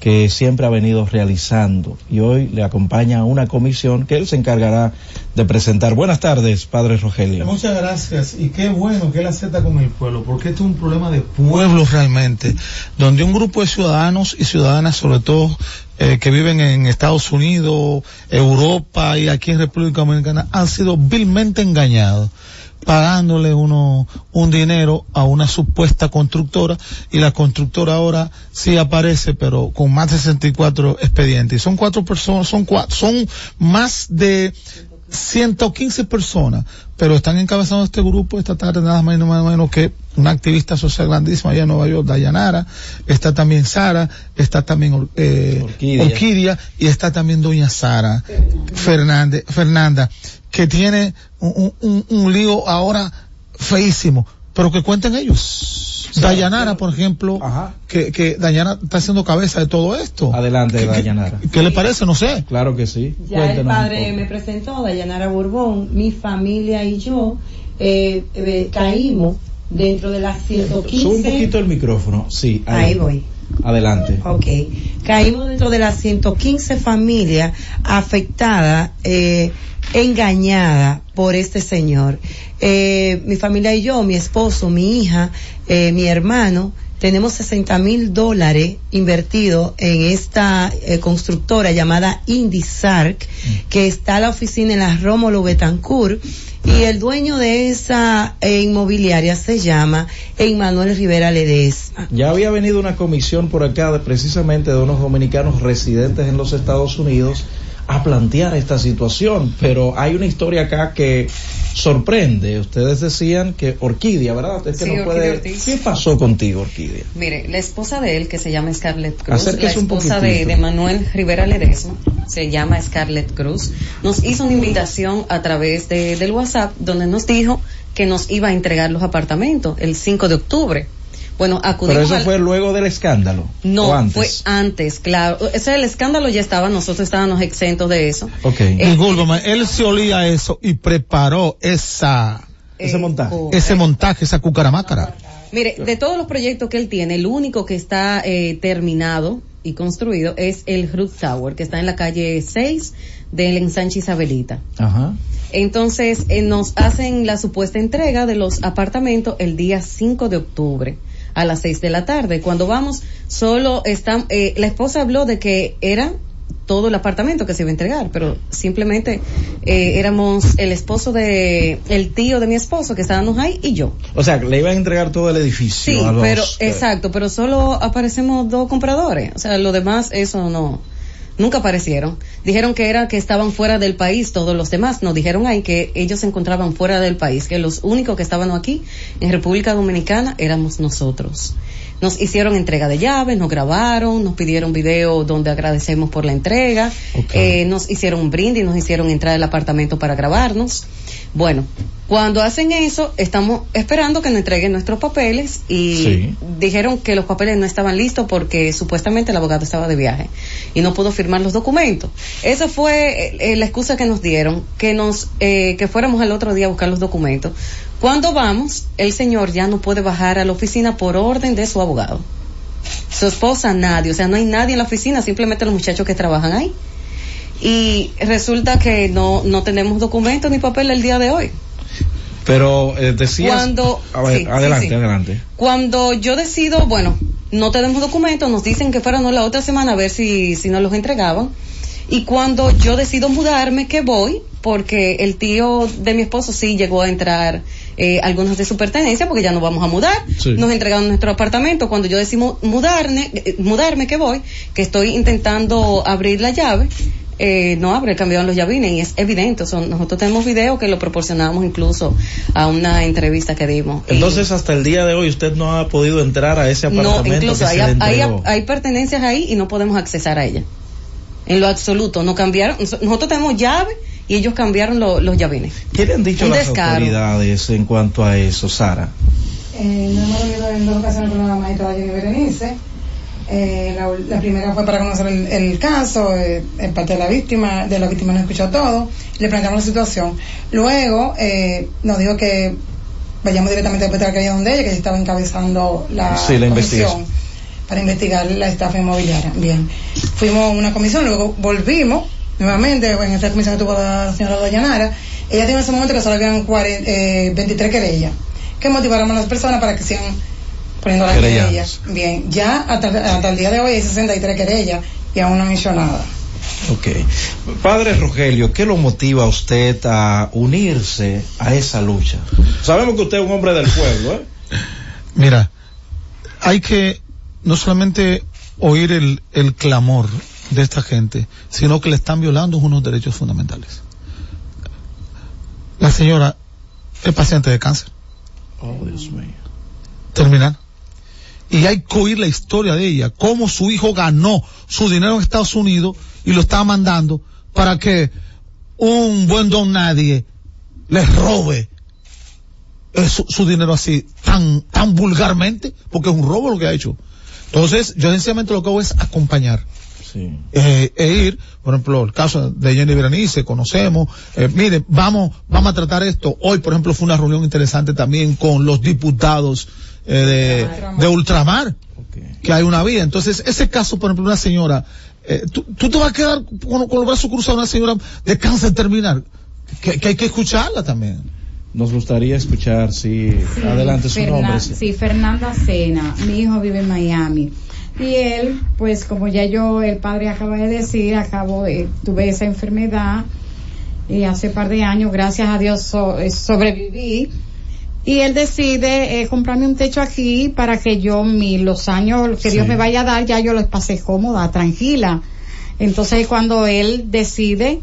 que siempre ha venido realizando y hoy le acompaña una comisión que él se encargará de presentar. Buenas tardes, padre Rogelio. Muchas gracias y qué bueno que él acepta con el pueblo, porque esto es un problema de pueblo realmente, donde un grupo de ciudadanos y ciudadanas, sobre todo eh, que viven en Estados Unidos, Europa y aquí en República Dominicana, han sido vilmente engañados pagándole uno un dinero a una supuesta constructora y la constructora ahora sí aparece pero con más de 64 expedientes. Y son cuatro personas son cuatro son más de 115 personas, pero están encabezando este grupo esta tarde nada más y nada menos que una activista social grandísima allá en Nueva York, Dayanara, está también Sara, está también eh, Orquídea. Orquídea y está también Doña Sara Fernández, Fernanda, que tiene un, un- un lío ahora feísimo, pero que cuenten ellos. Dayanara, por ejemplo, que, que Dayanara está haciendo cabeza de todo esto. Adelante, ¿Qué- qué- Dayanara. ¿Qué le parece? No sé. Claro que sí. Ya el padre me presentó, Dayanara Borbón, mi familia y yo eh, eh, caímos dentro de las Sube un 115. poquito el micrófono. Sí, Ahí voy. Adelante. Ok. Caímos dentro de las 115 familias afectadas, eh, engañadas por este señor. Eh, mi familia y yo, mi esposo, mi hija, eh, mi hermano, tenemos 60 mil dólares invertidos en esta eh, constructora llamada Indisarc, que está la oficina en la Rómulo Betancourt, y el dueño de esa eh, inmobiliaria se llama Emmanuel Rivera Ledesma. Ya había venido una comisión por acá de, precisamente de unos dominicanos residentes en los Estados Unidos a plantear esta situación, pero hay una historia acá que sorprende. Ustedes decían que Orquídea, ¿verdad? Es que Sí, no puede... Ortiz. ¿Qué pasó contigo, Orquídea? Mire, la esposa de él, que se llama Scarlett Cruz, Acérquese la esposa de Manuel Rivera Ledesma, se llama Scarlett Cruz, nos hizo una invitación a través de, del WhatsApp donde nos dijo que nos iba a entregar los apartamentos el 5 de octubre. Bueno, acudimos Pero eso al- fue luego del escándalo. No, ¿o antes? fue antes, claro. Ese el escándalo ya estaba, nosotros estábamos exentos de eso. Ok. Discúlpame, él se olía eso y preparó esa, Ese montaje. ese montaje, esa cucaramácara. Mire, de todos los proyectos que él tiene, el único que está eh, terminado y construido es el Root Tower, que está en la calle 6 del ensanche Isabelita. Ajá. Entonces, eh, nos hacen la supuesta entrega de los apartamentos el día 5 de octubre a las 6 de la tarde. Cuando vamos, solo está, eh, la esposa habló de que era todo el apartamento que se iba a entregar, pero simplemente eh, éramos el esposo de, el tío de mi esposo que estábamos ahí y yo. O sea, le iban a entregar todo el edificio. Sí, a los- pero exacto, pero solo aparecemos dos compradores. O sea, lo demás, eso no. Nunca aparecieron. Dijeron que era que estaban fuera del país todos los demás. Nos dijeron ahí que ellos se encontraban fuera del país, que los únicos que estaban aquí en República Dominicana éramos nosotros. Nos hicieron entrega de llaves, nos grabaron, nos pidieron video donde agradecemos por la entrega, eh, nos hicieron un brindis, nos hicieron entrar al apartamento para grabarnos. Bueno, cuando hacen eso, estamos esperando que nos entreguen nuestros papeles y Sí. dijeron que los papeles no estaban listos porque supuestamente el abogado estaba de viaje y no pudo firmar los documentos. Esa fue eh, eh, la excusa que nos dieron, que nos eh, que fuéramos al otro día a buscar los documentos. Cuando vamos, el señor ya no puede bajar a la oficina por orden de su abogado. Su esposa, nadie, o sea, no hay nadie en la oficina, simplemente los muchachos que trabajan ahí. Y resulta que no, no tenemos documentos ni papel el día de hoy. Pero eh, decías... Cuando- A ver, sí, adelante, sí. adelante. Cuando yo decido, bueno, no tenemos documentos, nos dicen que fuéramos la otra semana a ver si, si nos los entregaban. Y cuando yo decido mudarme, que voy, porque el tío de mi esposo sí llegó a entrar eh, algunas de su pertenencia, porque ya nos vamos a mudar. Sí. Nos entregaron nuestro apartamento. Cuando yo decido mudarme, eh, mudarme, que voy, que estoy intentando abrir la llave, eh, no abre, cambiaron los llavines y es evidente. Son, nosotros tenemos video que lo proporcionamos incluso a una entrevista que dimos. Y- Entonces, hasta el día de hoy, usted no ha podido entrar a ese no, apartamento incluso que hay, se le hay, entregó. hay pertenencias ahí y no podemos accesar a ellas. En lo absoluto, no cambiaron. nos- Nosotros tenemos llave y ellos cambiaron lo- los llavines. ¿Qué le han dicho Un las descaro. autoridades en cuanto a eso, Sara? Eh, nos hemos reunido en dos ocasiones con la magistrada Jenny Berenice. Eh, la, la primera fue para conocer el, el caso, eh, en parte de la víctima, de la víctima nos escuchó todo, y le planteamos la situación. Luego eh, nos dijo que vayamos directamente a la alcaldía donde ella, que ella estaba encabezando la, Sí, la comisión. investigación. para investigar la estafa inmobiliaria. Bien, fuimos a una comisión, luego volvimos nuevamente, en esta comisión que tuvo la señora Dayanara, ella tiene en ese momento que solo habían 40, eh, 23 querellas, que motivaron a las personas para que sigan poniendo las querellas. Bien, ya hasta, hasta el día de hoy hay 63 querellas y aún no han hecho nada. Ok. Padre Rogelio, ¿qué lo motiva a usted a unirse a esa lucha? Sabemos que usted es un hombre del pueblo, ¿eh? <laughs> Mira, hay que no solamente oír el, el clamor de esta gente, sino que le están violando unos derechos fundamentales. La señora es paciente de cáncer Oh, Dios mío. terminal. Y hay que oír la historia de ella, cómo su hijo ganó su dinero en Estados Unidos y lo está mandando para que un buen don nadie les robe su, su dinero así, tan, tan vulgarmente, porque es un robo lo que ha hecho. Entonces, yo sencillamente lo que hago es acompañar. Sí. Eh, e ir, por ejemplo, el caso de Jenny Berenice, conocemos, eh, mire, vamos, vamos a tratar esto. Hoy, por ejemplo, fue una reunión interesante también con los diputados eh, de, de Ultramar, que hay una vía. Entonces, ese caso, por ejemplo, una señora, eh, tú, tú te vas a quedar con, con los brazos cruzados una señora de cáncer terminal, que, que hay que escucharla también. Nos gustaría escuchar, si adelante su Fernan- nombre. Sí, Fernanda Cena. Mi hijo vive en Miami. Y él, pues como ya yo, el padre acaba de decir, acabo de, tuve esa enfermedad y hace par de años, gracias a Dios, so- eh, sobreviví. Y él decide eh, comprarme un techo aquí para que yo, mi, los años que Dios me vaya a dar, ya yo los pasé cómoda, tranquila. Entonces cuando él decide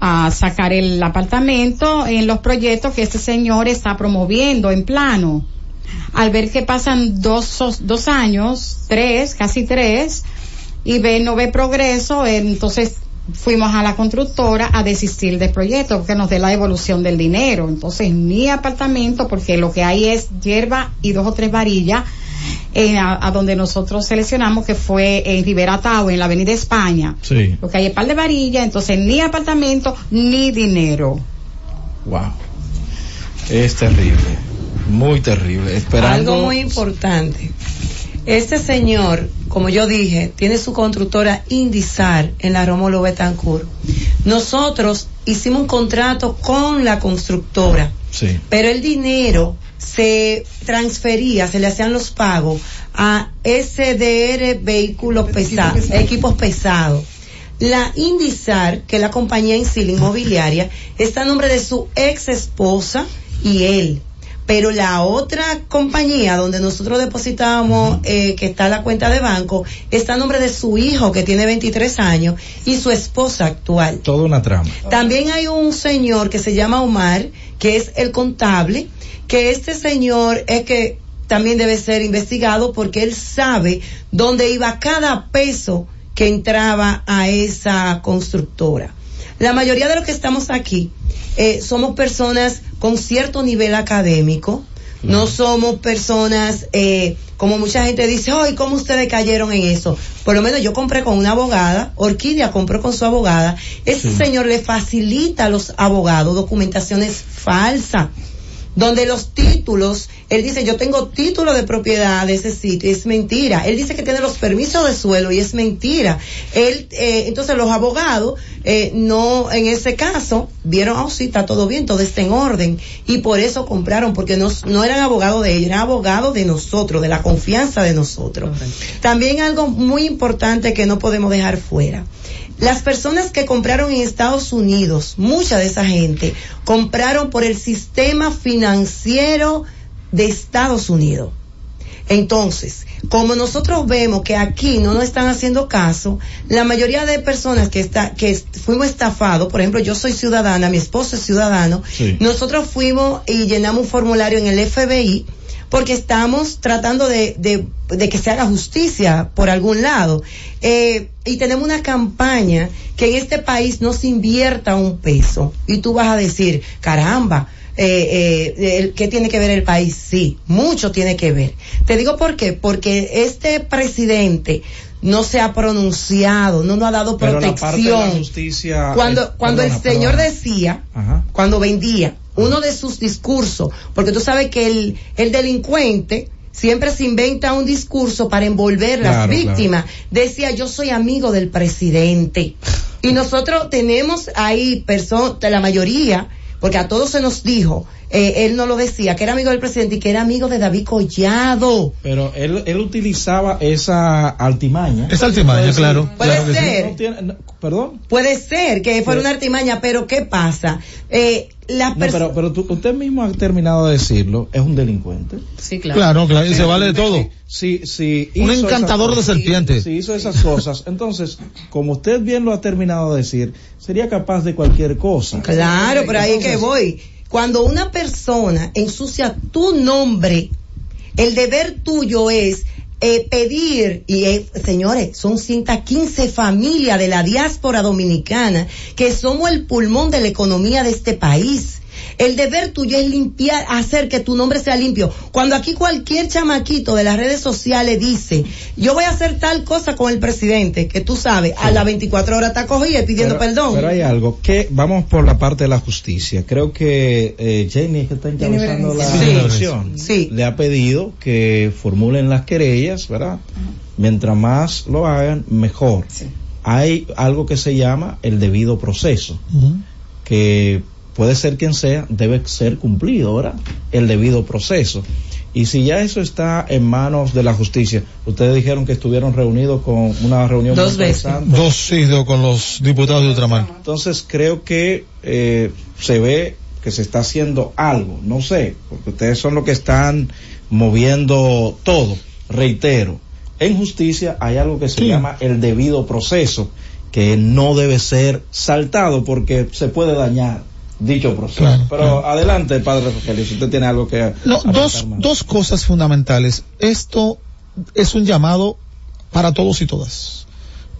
a sacar el apartamento en los proyectos que este señor está promoviendo en plano. Al ver que pasan dos, dos años, tres, casi tres, y ve, no ve progreso, entonces fuimos a la constructora a desistir del proyecto, que nos dé la devolución del dinero. Entonces mi apartamento, porque lo que hay es hierba y dos o tres varillas, a, a donde nosotros seleccionamos que fue en Rivera Tau, en la Avenida España. Sí. Lo que hay es par de varillas, entonces ni apartamento ni dinero. Wow. Es terrible. Muy terrible. Esperando. Algo muy importante. Este señor, como yo dije, tiene su constructora Indizar en la Rómulo Betancourt. Nosotros hicimos un contrato con la constructora, Sí. pero el dinero se transfería, se le hacían los pagos a SDR vehículos pesados, equipos pesados. La Indizar, que es la compañía en sí, la inmobiliaria, está a nombre de su ex esposa y él. Pero la otra compañía donde nosotros depositábamos, eh, que está la cuenta de banco, está a nombre de su hijo que tiene 23 años y su esposa actual. Toda una trama. También hay un señor que se llama Omar, que es el contable, que este señor es que también debe ser investigado porque él sabe dónde iba cada peso que entraba a esa constructora. La mayoría de los que estamos aquí eh, somos personas con cierto nivel académico, no somos personas, eh, como mucha gente dice, ay, ¿cómo ustedes cayeron en eso? Por lo menos yo compré con una abogada, Orquídea compró con su abogada, ese señor le facilita a los abogados documentaciones falsas donde los títulos, él dice, yo tengo título de propiedad de ese sitio, y es mentira. Él dice que tiene los permisos de suelo y es mentira. Él, eh, entonces los abogados, eh, no, en ese caso, vieron, oh sí, está todo bien, todo está en orden. Y por eso compraron, porque no, no eran abogados de ellos, eran abogados de nosotros, de la confianza de nosotros. También algo muy importante que no podemos dejar fuera. Las personas que compraron en Estados Unidos, mucha de esa gente, compraron por el sistema financiero de Estados Unidos. Entonces, como nosotros vemos que aquí no nos están haciendo caso, la mayoría de personas que está, que fuimos estafados, por ejemplo, yo soy ciudadana, mi esposo es ciudadano, nosotros fuimos y llenamos un formulario en el FBI porque estamos tratando de, de- de que se haga justicia por algún lado. Eh, y tenemos una campaña que en este país no se invierta un peso. Y tú vas a decir, caramba, eh, eh, ¿qué tiene que ver el país? Sí, mucho tiene que ver. Te digo por qué, porque este presidente no se ha pronunciado, no nos ha dado Pero la parte de la protección. justicia. Cuando, cuando perdona, el señor perdona. decía, Ajá. cuando vendía, uno de sus discursos, porque tú sabes que el, el delincuente siempre se inventa un discurso para envolver las Claro, víctimas. Decía, yo soy amigo del presidente. Y nosotros tenemos ahí personas, la mayoría, porque a todos se nos dijo, eh, él no lo decía, que era amigo del presidente y que era amigo de David Collado. Pero él, él utilizaba esa altimaña. Esa altimaña, claro. Puede claro sí. ser. No tiene- no, perdón. Puede ser que fuera Pero- una artimaña, pero ¿qué pasa? Eh, las No, pero, pero tú- usted mismo ha terminado de decirlo, es un delincuente. Sí, Claro, claro, y se vale de todo. Sí, sí. Un encantador de serpientes. Sí, hizo esas cosas. Entonces, como usted bien lo ha terminado de decir, sería capaz de cualquier cosa. Claro, pero ahí que voy. Cuando una persona ensucia tu nombre, el deber tuyo es eh, pedir, y eh, señores, son 115 familias de la diáspora dominicana que somos el pulmón de la economía de este país. El deber tuyo es limpiar, hacer que tu nombre sea limpio. Cuando aquí cualquier chamaquito de las redes sociales dice, yo voy a hacer tal cosa con el presidente, que tú sabes, a las 24 horas está cogido y pidiendo pero, perdón. Pero hay algo que vamos por la parte de la justicia. Creo que eh, Jenny que está encabezando la. Sí. comisión. Sí. Le ha pedido que formulen las querellas, ¿verdad? Mientras más lo hagan, mejor. Hay algo que se llama el debido proceso. que puede ser quien sea, debe ser cumplido, ¿verdad? El debido proceso. Y si ya eso está en manos de la justicia, ustedes dijeron que estuvieron reunidos con una reunión Dos veces. interesante. Dos sí, con los diputados de Ultramar. Entonces creo que eh, se ve que se está haciendo algo, no sé, porque ustedes son los que están moviendo todo. Reitero, en justicia hay algo que se llama el debido proceso, que no debe ser saltado porque se puede dañar dicho proceso. Claro, Pero adelante, padre Rogelio, si usted tiene algo que... No, dos, más. dos cosas fundamentales. Esto es un llamado para todos y todas.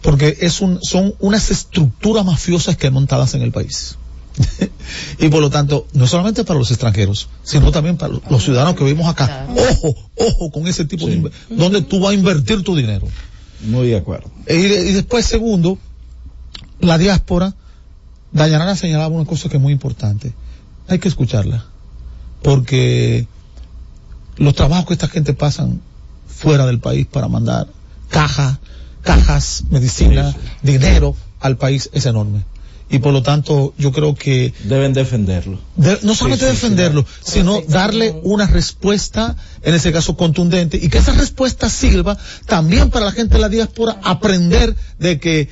Porque es un, son unas estructuras mafiosas que hay montadas en el país. <laughs> y por lo tanto, no solamente para los extranjeros, sino también para los- ciudadanos que vivimos acá. Ojo, ojo con ese tipo de... inver- Donde tú vas a invertir tu dinero. Muy de acuerdo. Y, de- y después, segundo, la diáspora, Dayanara señalaba una cosa que es muy importante. Hay que escucharla. Porque los trabajos que esta gente pasan fuera del país para mandar cajas, cajas, medicina, dinero al país es enorme. Y por lo tanto, yo creo que Deben defenderlo. de- no solamente Sí, sí, sí, defenderlo, sino darle una respuesta, en ese caso contundente, y que esa respuesta sirva también para la gente de la diáspora aprender de que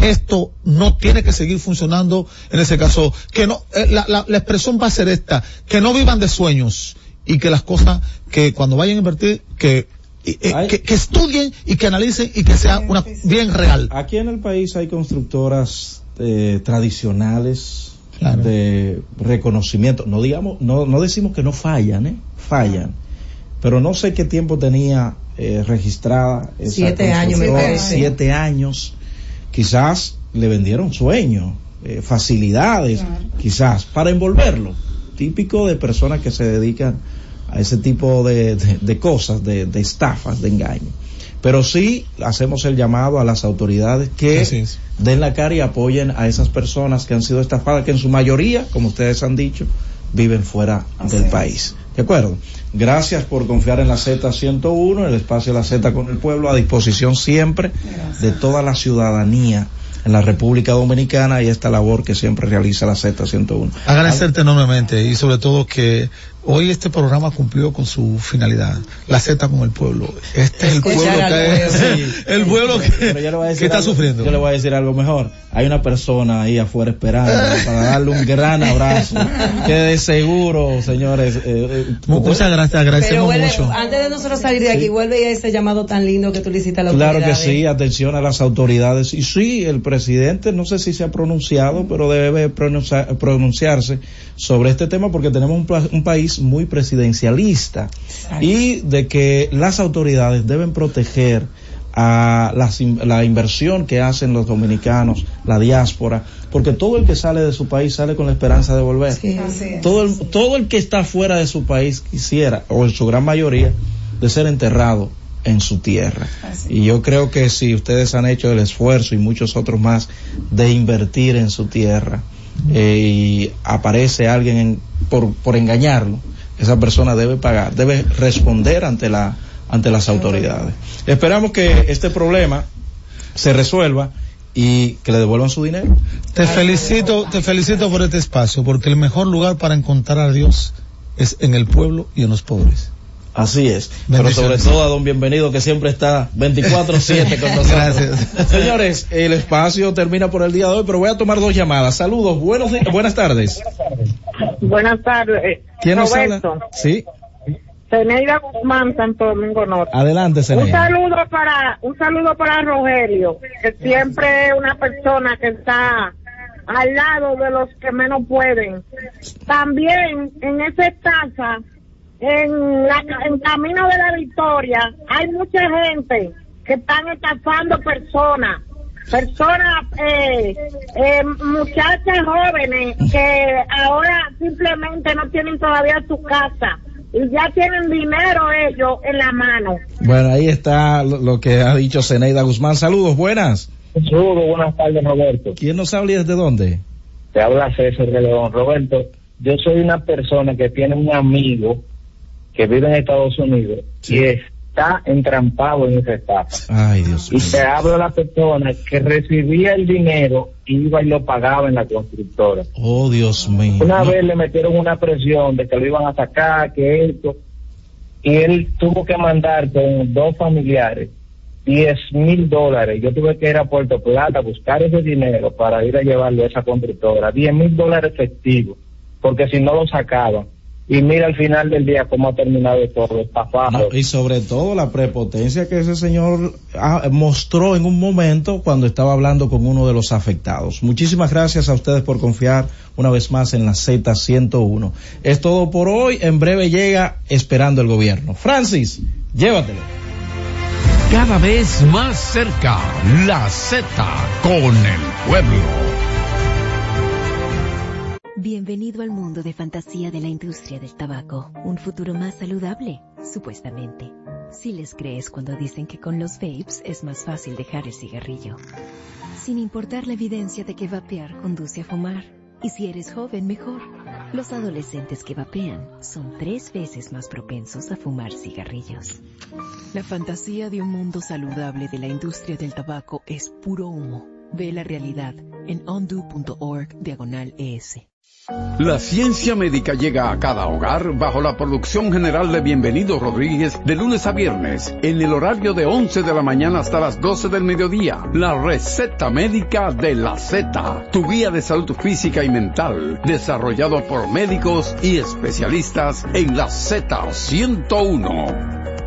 esto no tiene que seguir funcionando, en ese caso, que no, eh, la, la- la expresión va a ser esta, que no vivan de sueños, y que las cosas, que cuando vayan a invertir, que, y- eh, que, que estudien y que analicen y que sea una bien real. Aquí en el país hay constructoras eh, tradicionales de reconocimiento. No digamos, no, no decimos que no fallan, ¿eh? Fallan. Pero no sé qué tiempo tenía eh, registrada esa Siete años, me parece. Siete años. Quizás le vendieron sueños, eh, facilidades, quizás, para envolverlo. Típico de personas que se dedican a ese tipo de, de- de cosas, de, de estafas, de engaño. Pero sí hacemos el llamado a las autoridades que den la cara y apoyen a esas personas que han sido estafadas, que en su mayoría, como ustedes han dicho, viven fuera del país. ¿De acuerdo? Gracias por confiar en la Z101, el espacio de la Z con el pueblo, a disposición siempre de toda la ciudadanía en la República Dominicana y esta labor que siempre realiza la Z101. Agradecerte enormemente y sobre todo que hoy este programa cumplió con su finalidad. La Z con el pueblo. Este es el <laughs> pueblo que, el pueblo está algo- sufriendo. Yo le voy a decir algo mejor. Hay una persona ahí afuera esperando <laughs> para darle un gran abrazo. que de seguro, señores. eh, eh, Muchas gracias, Pero agradecemos vuelve, mucho. antes de nosotros salir de aquí, Sí. vuelve a ese llamado tan lindo que tú le hiciste a la Claro que sí, atención a las autoridades. Y sí, el presidente, no sé si se ha pronunciado, pero debe pronuncia- pronunciarse sobre este tema porque tenemos un, un país muy presidencialista y de que las autoridades deben proteger a in- la inversión que hacen los dominicanos, la diáspora, porque todo el que sale de su país sale con la esperanza de volver. Es. Todo el, todo el que está fuera de su país quisiera, o en su gran mayoría, de ser enterrado en su tierra. Y yo creo que si ustedes han hecho el esfuerzo y muchos otros más de invertir en su tierra eh, y aparece alguien en- por, por engañarlo, esa persona debe pagar, debe responder ante la ante las autoridades. Esperamos que este problema se resuelva y que le devuelvan su dinero. Te felicito, te felicito por este espacio, porque el mejor lugar para encontrar a Dios es en el pueblo y en los pobres. Así es. Pero sobre todo a don Bienvenido que siempre está 24/7 con nosotros. Gracias. Señores, el espacio termina por el día de hoy, pero voy a tomar dos llamadas. Saludos, buenos di- buenas tardes. Buenas tardes. ¿Quién nos habla? Sí, Zeneida Guzmán, Santo Domingo Norte. adelante, Un Zeneida. saludo para un saludo para Rogelio, que siempre es una persona que está al lado de los que menos pueden. También en esa estafa, en la en camino de la victoria, hay mucha gente que están estafando personas, personas, eh, eh, muchachas jóvenes que ahora simplemente no tienen todavía su casa y ya tienen dinero ellos en la mano. Bueno, ahí está lo, lo que ha dicho Zeneida Guzmán. Saludos, buenas. Saludos, buenas tardes, Roberto. ¿Quién nos habla y desde dónde? Te habla César de León. Roberto, yo soy una persona que tiene un amigo que vive en Estados Unidos y está entrampado en esa estafa. Ay, Dios Y te hablo de la persona que recibía el dinero, iba y lo pagaba en la constructora. Oh, Dios mío. Una No. vez le metieron una presión de que lo iban a sacar, que esto, y él tuvo que mandar con dos familiares 10 mil dólares. Yo tuve que ir a Puerto Plata a buscar ese dinero para ir a llevarlo a esa constructora. 10 mil dólares efectivos, porque si no lo sacaban. Y mira al final del día cómo ha terminado todo, estafado. No, y sobre todo la prepotencia que ese señor ah, mostró en un momento cuando estaba hablando con uno de los afectados. Muchísimas gracias a ustedes por confiar una vez más en la Z101. Es todo por hoy. En breve llega esperando el gobierno. Francis, llévatelo. Cada vez más cerca, la Z con el pueblo. Bienvenido al mundo de fantasía de la industria del tabaco. Un futuro más saludable, supuestamente. Si les crees cuando dicen que con los vapes es más fácil dejar el cigarrillo. Sin importar la evidencia de que vapear conduce a fumar. Y si eres joven, mejor. Los adolescentes que vapean son tres veces más propensos a fumar cigarrillos. La fantasía de un mundo saludable de la industria del tabaco es puro humo. Ve la realidad en undo.org diagonal ES. La ciencia médica llega a cada hogar bajo la producción general de Bienvenido Rodríguez de lunes a viernes en el horario de 11 de la mañana hasta las 12 del mediodía. La receta médica de la Z, tu guía de salud física y mental, desarrollado por médicos y especialistas en la Z101.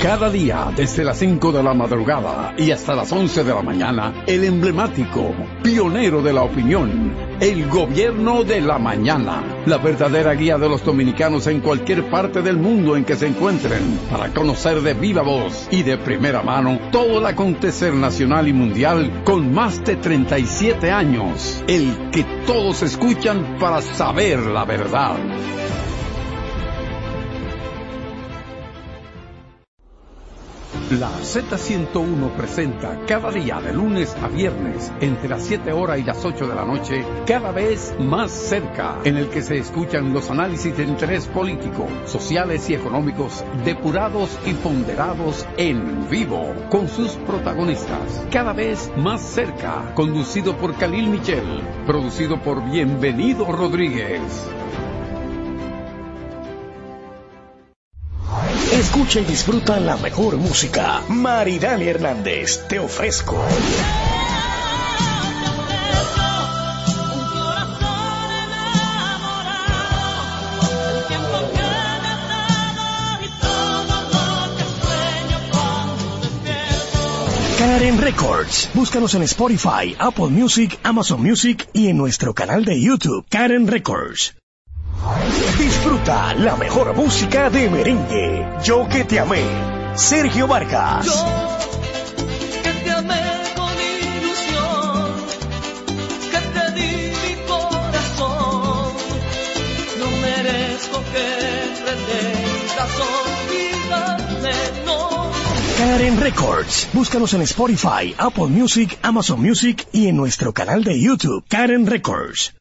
Cada día, desde las 5 de la madrugada y hasta las 11 de la mañana, el emblemático, pionero de la opinión, el gobierno de la mañana, la verdadera guía de los dominicanos en cualquier parte del mundo en que se encuentren, para conocer de viva voz y de primera mano todo el acontecer nacional y mundial con más de 37 años, el que todos escuchan para saber la verdad. La Z101 presenta cada día de lunes a viernes entre las 7 horas y las 8 de la noche, cada vez más cerca, en el que se escuchan los análisis de interés político, sociales y económicos depurados y ponderados en vivo, con sus protagonistas. Cada vez más cerca, conducido por Khalil Michel, producido por Bienvenido Rodríguez. Escucha y disfruta la mejor música. Maridani Hernández, te ofrezco. Karen Records. Búscanos en Spotify, Apple Music, Amazon Music y en nuestro canal de YouTube, Karen Records. Disfruta la mejor música de merengue. Yo que te amé. Sergio Vargas. que te amé con ilusión, que te di mi corazón. No merezco que pretendas olvidarme, no. Karen Records. Búscanos en Spotify, Apple Music, Amazon Music y en nuestro canal de YouTube, Karen Records.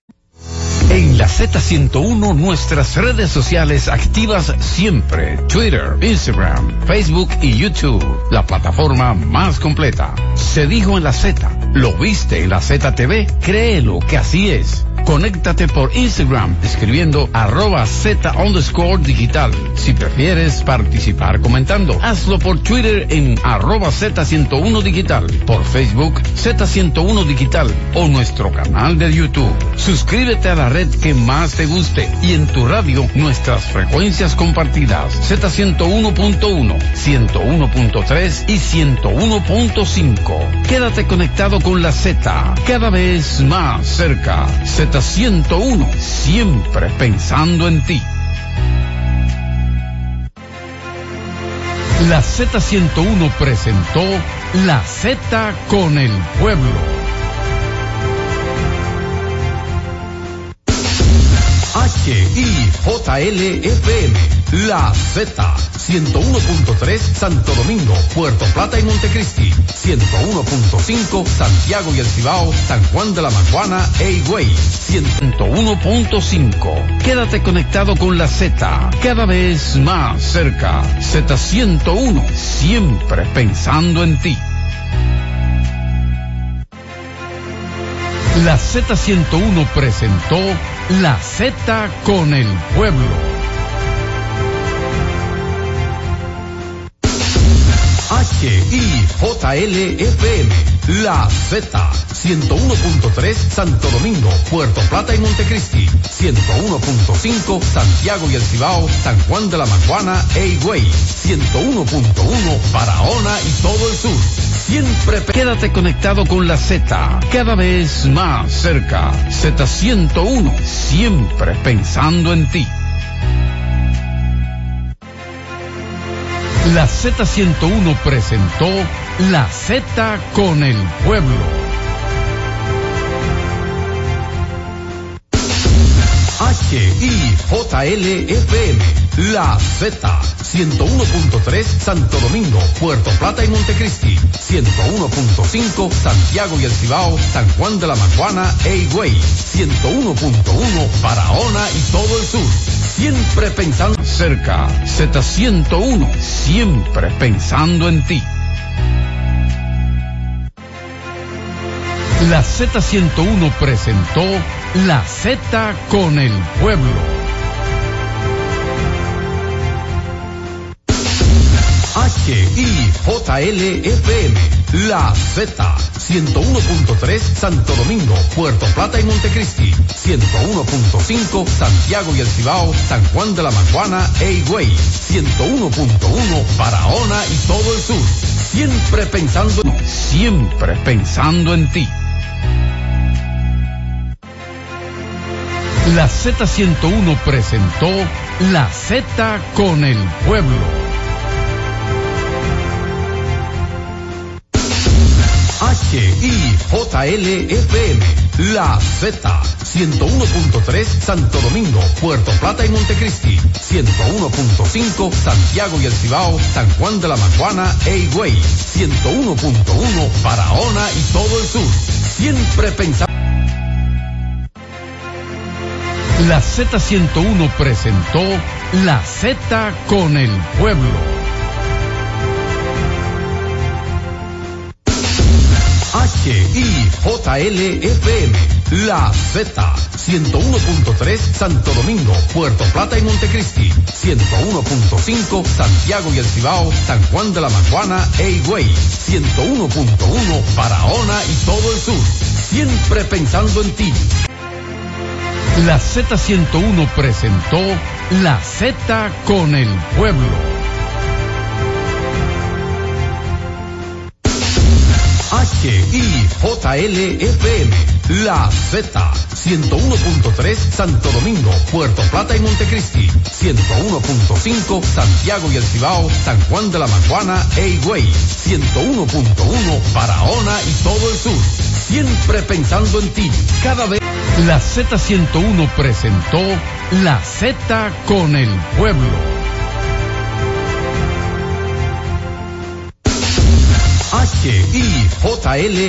En la Z101 nuestras redes sociales activas siempre. Twitter, Instagram, Facebook y YouTube. La plataforma más completa. Se dijo en la Z. ¿Lo viste en la ZTV? Créelo que así es. Conéctate por Instagram escribiendo arroba Z underscore digital. Si prefieres participar comentando, hazlo por Twitter en arroba Z101 digital, por Facebook Z101 digital o nuestro canal de YouTube. Suscríbete a la red que más te guste y en tu radio nuestras frecuencias compartidas Z101.1, 101.3 y 101.5. Quédate conectado con la Z, cada vez más cerca. Z101, siempre pensando en ti. La Z101 presentó La Z con el pueblo. HIJLFM, La Z, 101.3 Santo Domingo, Puerto Plata y Montecristi, 101.5 Santiago y El Cibao, San Juan de la Maguana e Higüey, 101.5. Quédate conectado con la Z, cada vez más cerca. Z101, siempre pensando en ti. La Z101 presentó La Z con el pueblo. HIJLFM, La Z, 101.3 Santo Domingo, Puerto Plata y Montecristi, 101.5 Santiago y El Cibao, San Juan de la Maguana Higüey, 101.1 Barahona y todo el sur. Siempre quédate conectado con la Z, cada vez más cerca. Z101, siempre pensando en ti. La Z101 presentó La Z con el pueblo. HIJLFM, La Z, 101.3 Santo Domingo, Puerto Plata y Montecristi, 101.5 Santiago y El Cibao, San Juan de la Maguana Higüey, 101.1 Barahona y todo el sur. Siempre pensando cerca. Z101, siempre pensando en ti. La Z101 presentó La Z con el pueblo. HIJLFM, La Z, 101.3 Santo Domingo, Puerto Plata y Montecristi, 101.5 Santiago y El Cibao, San Juan de la Maguana e Higüey, 101.1 Barahona y todo el sur. Siempre pensando, siempre pensando en ti. La Z101 presentó La Z con el pueblo. HIJLFM, La Z, 101.3 Santo Domingo, Puerto Plata y Montecristi, 101.5 Santiago y El Cibao, San Juan de la Maguana e Higüey, 101.1 Barahona y todo el sur. Siempre pensando. La Z101 presentó La Z con el pueblo. HIJLFM, La Z, 101.3 Santo Domingo, Puerto Plata y Montecristi, 101.5 Santiago y El Cibao, San Juan de la Maguana e Higüey, 101.1 Barahona y todo el sur. Siempre pensando en ti. La Z101 presentó La Z con el pueblo. HIJLFM, La Z, 101.3 Santo Domingo, Puerto Plata y Montecristi, 101.5 Santiago y El Cibao, San Juan de la Maguana e Higüey, 101.1 Barahona y todo el sur. Siempre pensando en ti, cada vez. La Z101 presentó La Z con el pueblo. HIJLFM,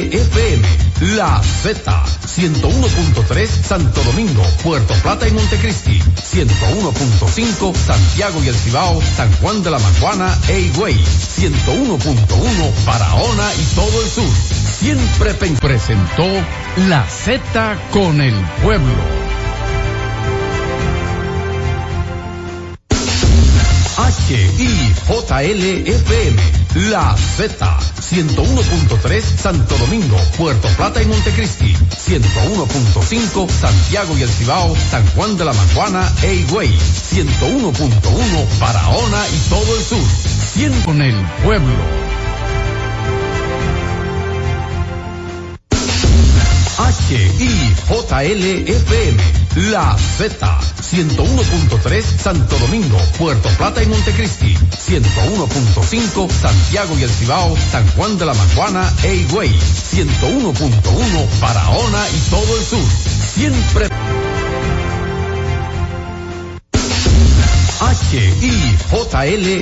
La Z, 101.3 Santo Domingo, Puerto Plata y Montecristi, 101.5 Santiago y El Cibao, San Juan de la Maguana e Higüey, 101.1 Barahona y todo el sur. Siempre presentó La Z con el pueblo. HIJLFM, La Z, 101.3 Santo Domingo, Puerto Plata y Montecristi, 101.5 Santiago y El Cibao, San Juan de la Maguana e Higüey, 101.1 Barahona y todo el sur. Siempre con el pueblo. HIJLFM, La Z, 101.3 Santo Domingo, Puerto Plata y Montecristi, 101.5 Santiago y El Cibao, San Juan de la Maguana e Higüey, 101.1 Barahona y todo el sur. Siempre. HIJLFM,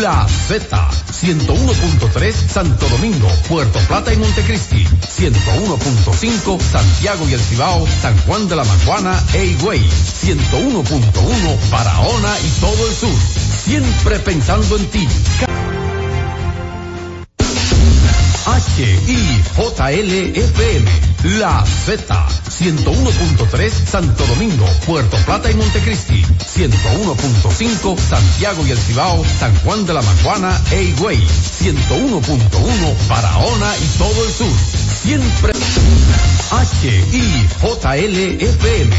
La Z, 101.3 Santo Domingo, Puerto Plata y Montecristi, 101.5 Santiago y El Cibao, San Juan de la Maguana e Higüey, 101.1 Barahona y todo el sur. Siempre pensando en ti. HIJLFM, La Z, 101.3 Santo Domingo, Puerto Plata y Montecristi, 101.5 Santiago y El Cibao, San Juan de la Maguana Higüey, 101.1 Barahona y todo el sur. Siempre HIJLFM,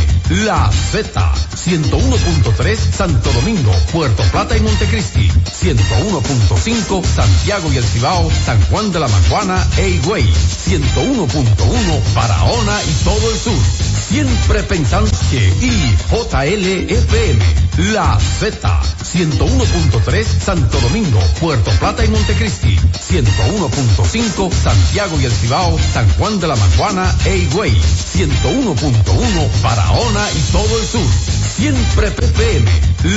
La Z, 101.3 Santo Domingo, Puerto Plata y Montecristi, 101.5 Santiago y El Cibao, San Juan de la Maguana e Higüey, 101.1 Barahona y todo el sur. Siempre pensando que IJLFM, La Z, 101.3 Santo Domingo, Puerto Plata y Montecristi, 101.5 Santiago y El Cibao, San Juan de la Maguana e Higüey, 101.1 Barahona y todo el sur. Siempre PPM,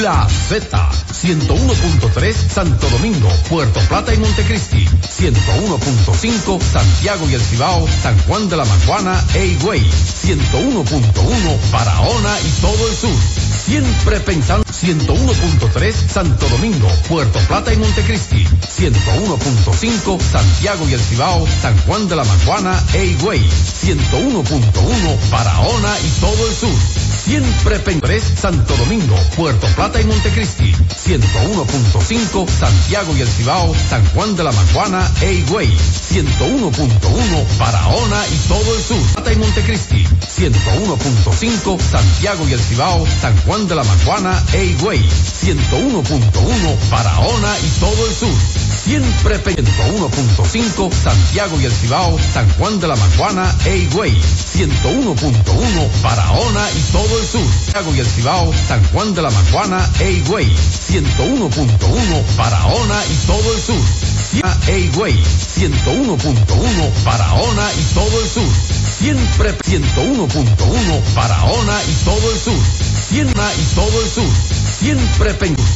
La Z, 101.3 Santo Domingo, Puerto Plata y Montecristi, 101.5 Santiago y El Cibao, San Juan de la Maguana e Higüey, 101.1 Barahona y todo el sur. Siempre pensando 101.3 Santo Domingo, Puerto Plata y Montecristi, 101.5 Santiago y El Cibao, San Juan de la Maguana e Higüey, 101.1 Barahona y todo el sur. Siempre Pentres Santo Domingo, Puerto Plata y Montecristi, 101.5 Santiago y El Cibao, San Juan de la Maguana e Higüey, 101.1 Barahona y todo el sur. Plata y Montecristi, 101.5 Santiago y El Cibao, San Juan de la Maguana Higüey, 101.1 Barahona y todo el sur. Siempre 101.5 Santiago y El Cibao, San Juan de la Maguana Higüey, 101.1 Barahona y todo el sur. Santiago y El Cibao, San Juan de la Maguana Higüey, 101.1 Barahona y todo el sur. Higüey, 101.1 Barahona y todo el sur. Siempre 101.1 Barahona y todo el sur. Siena y todo el sur. Siempre Pengus.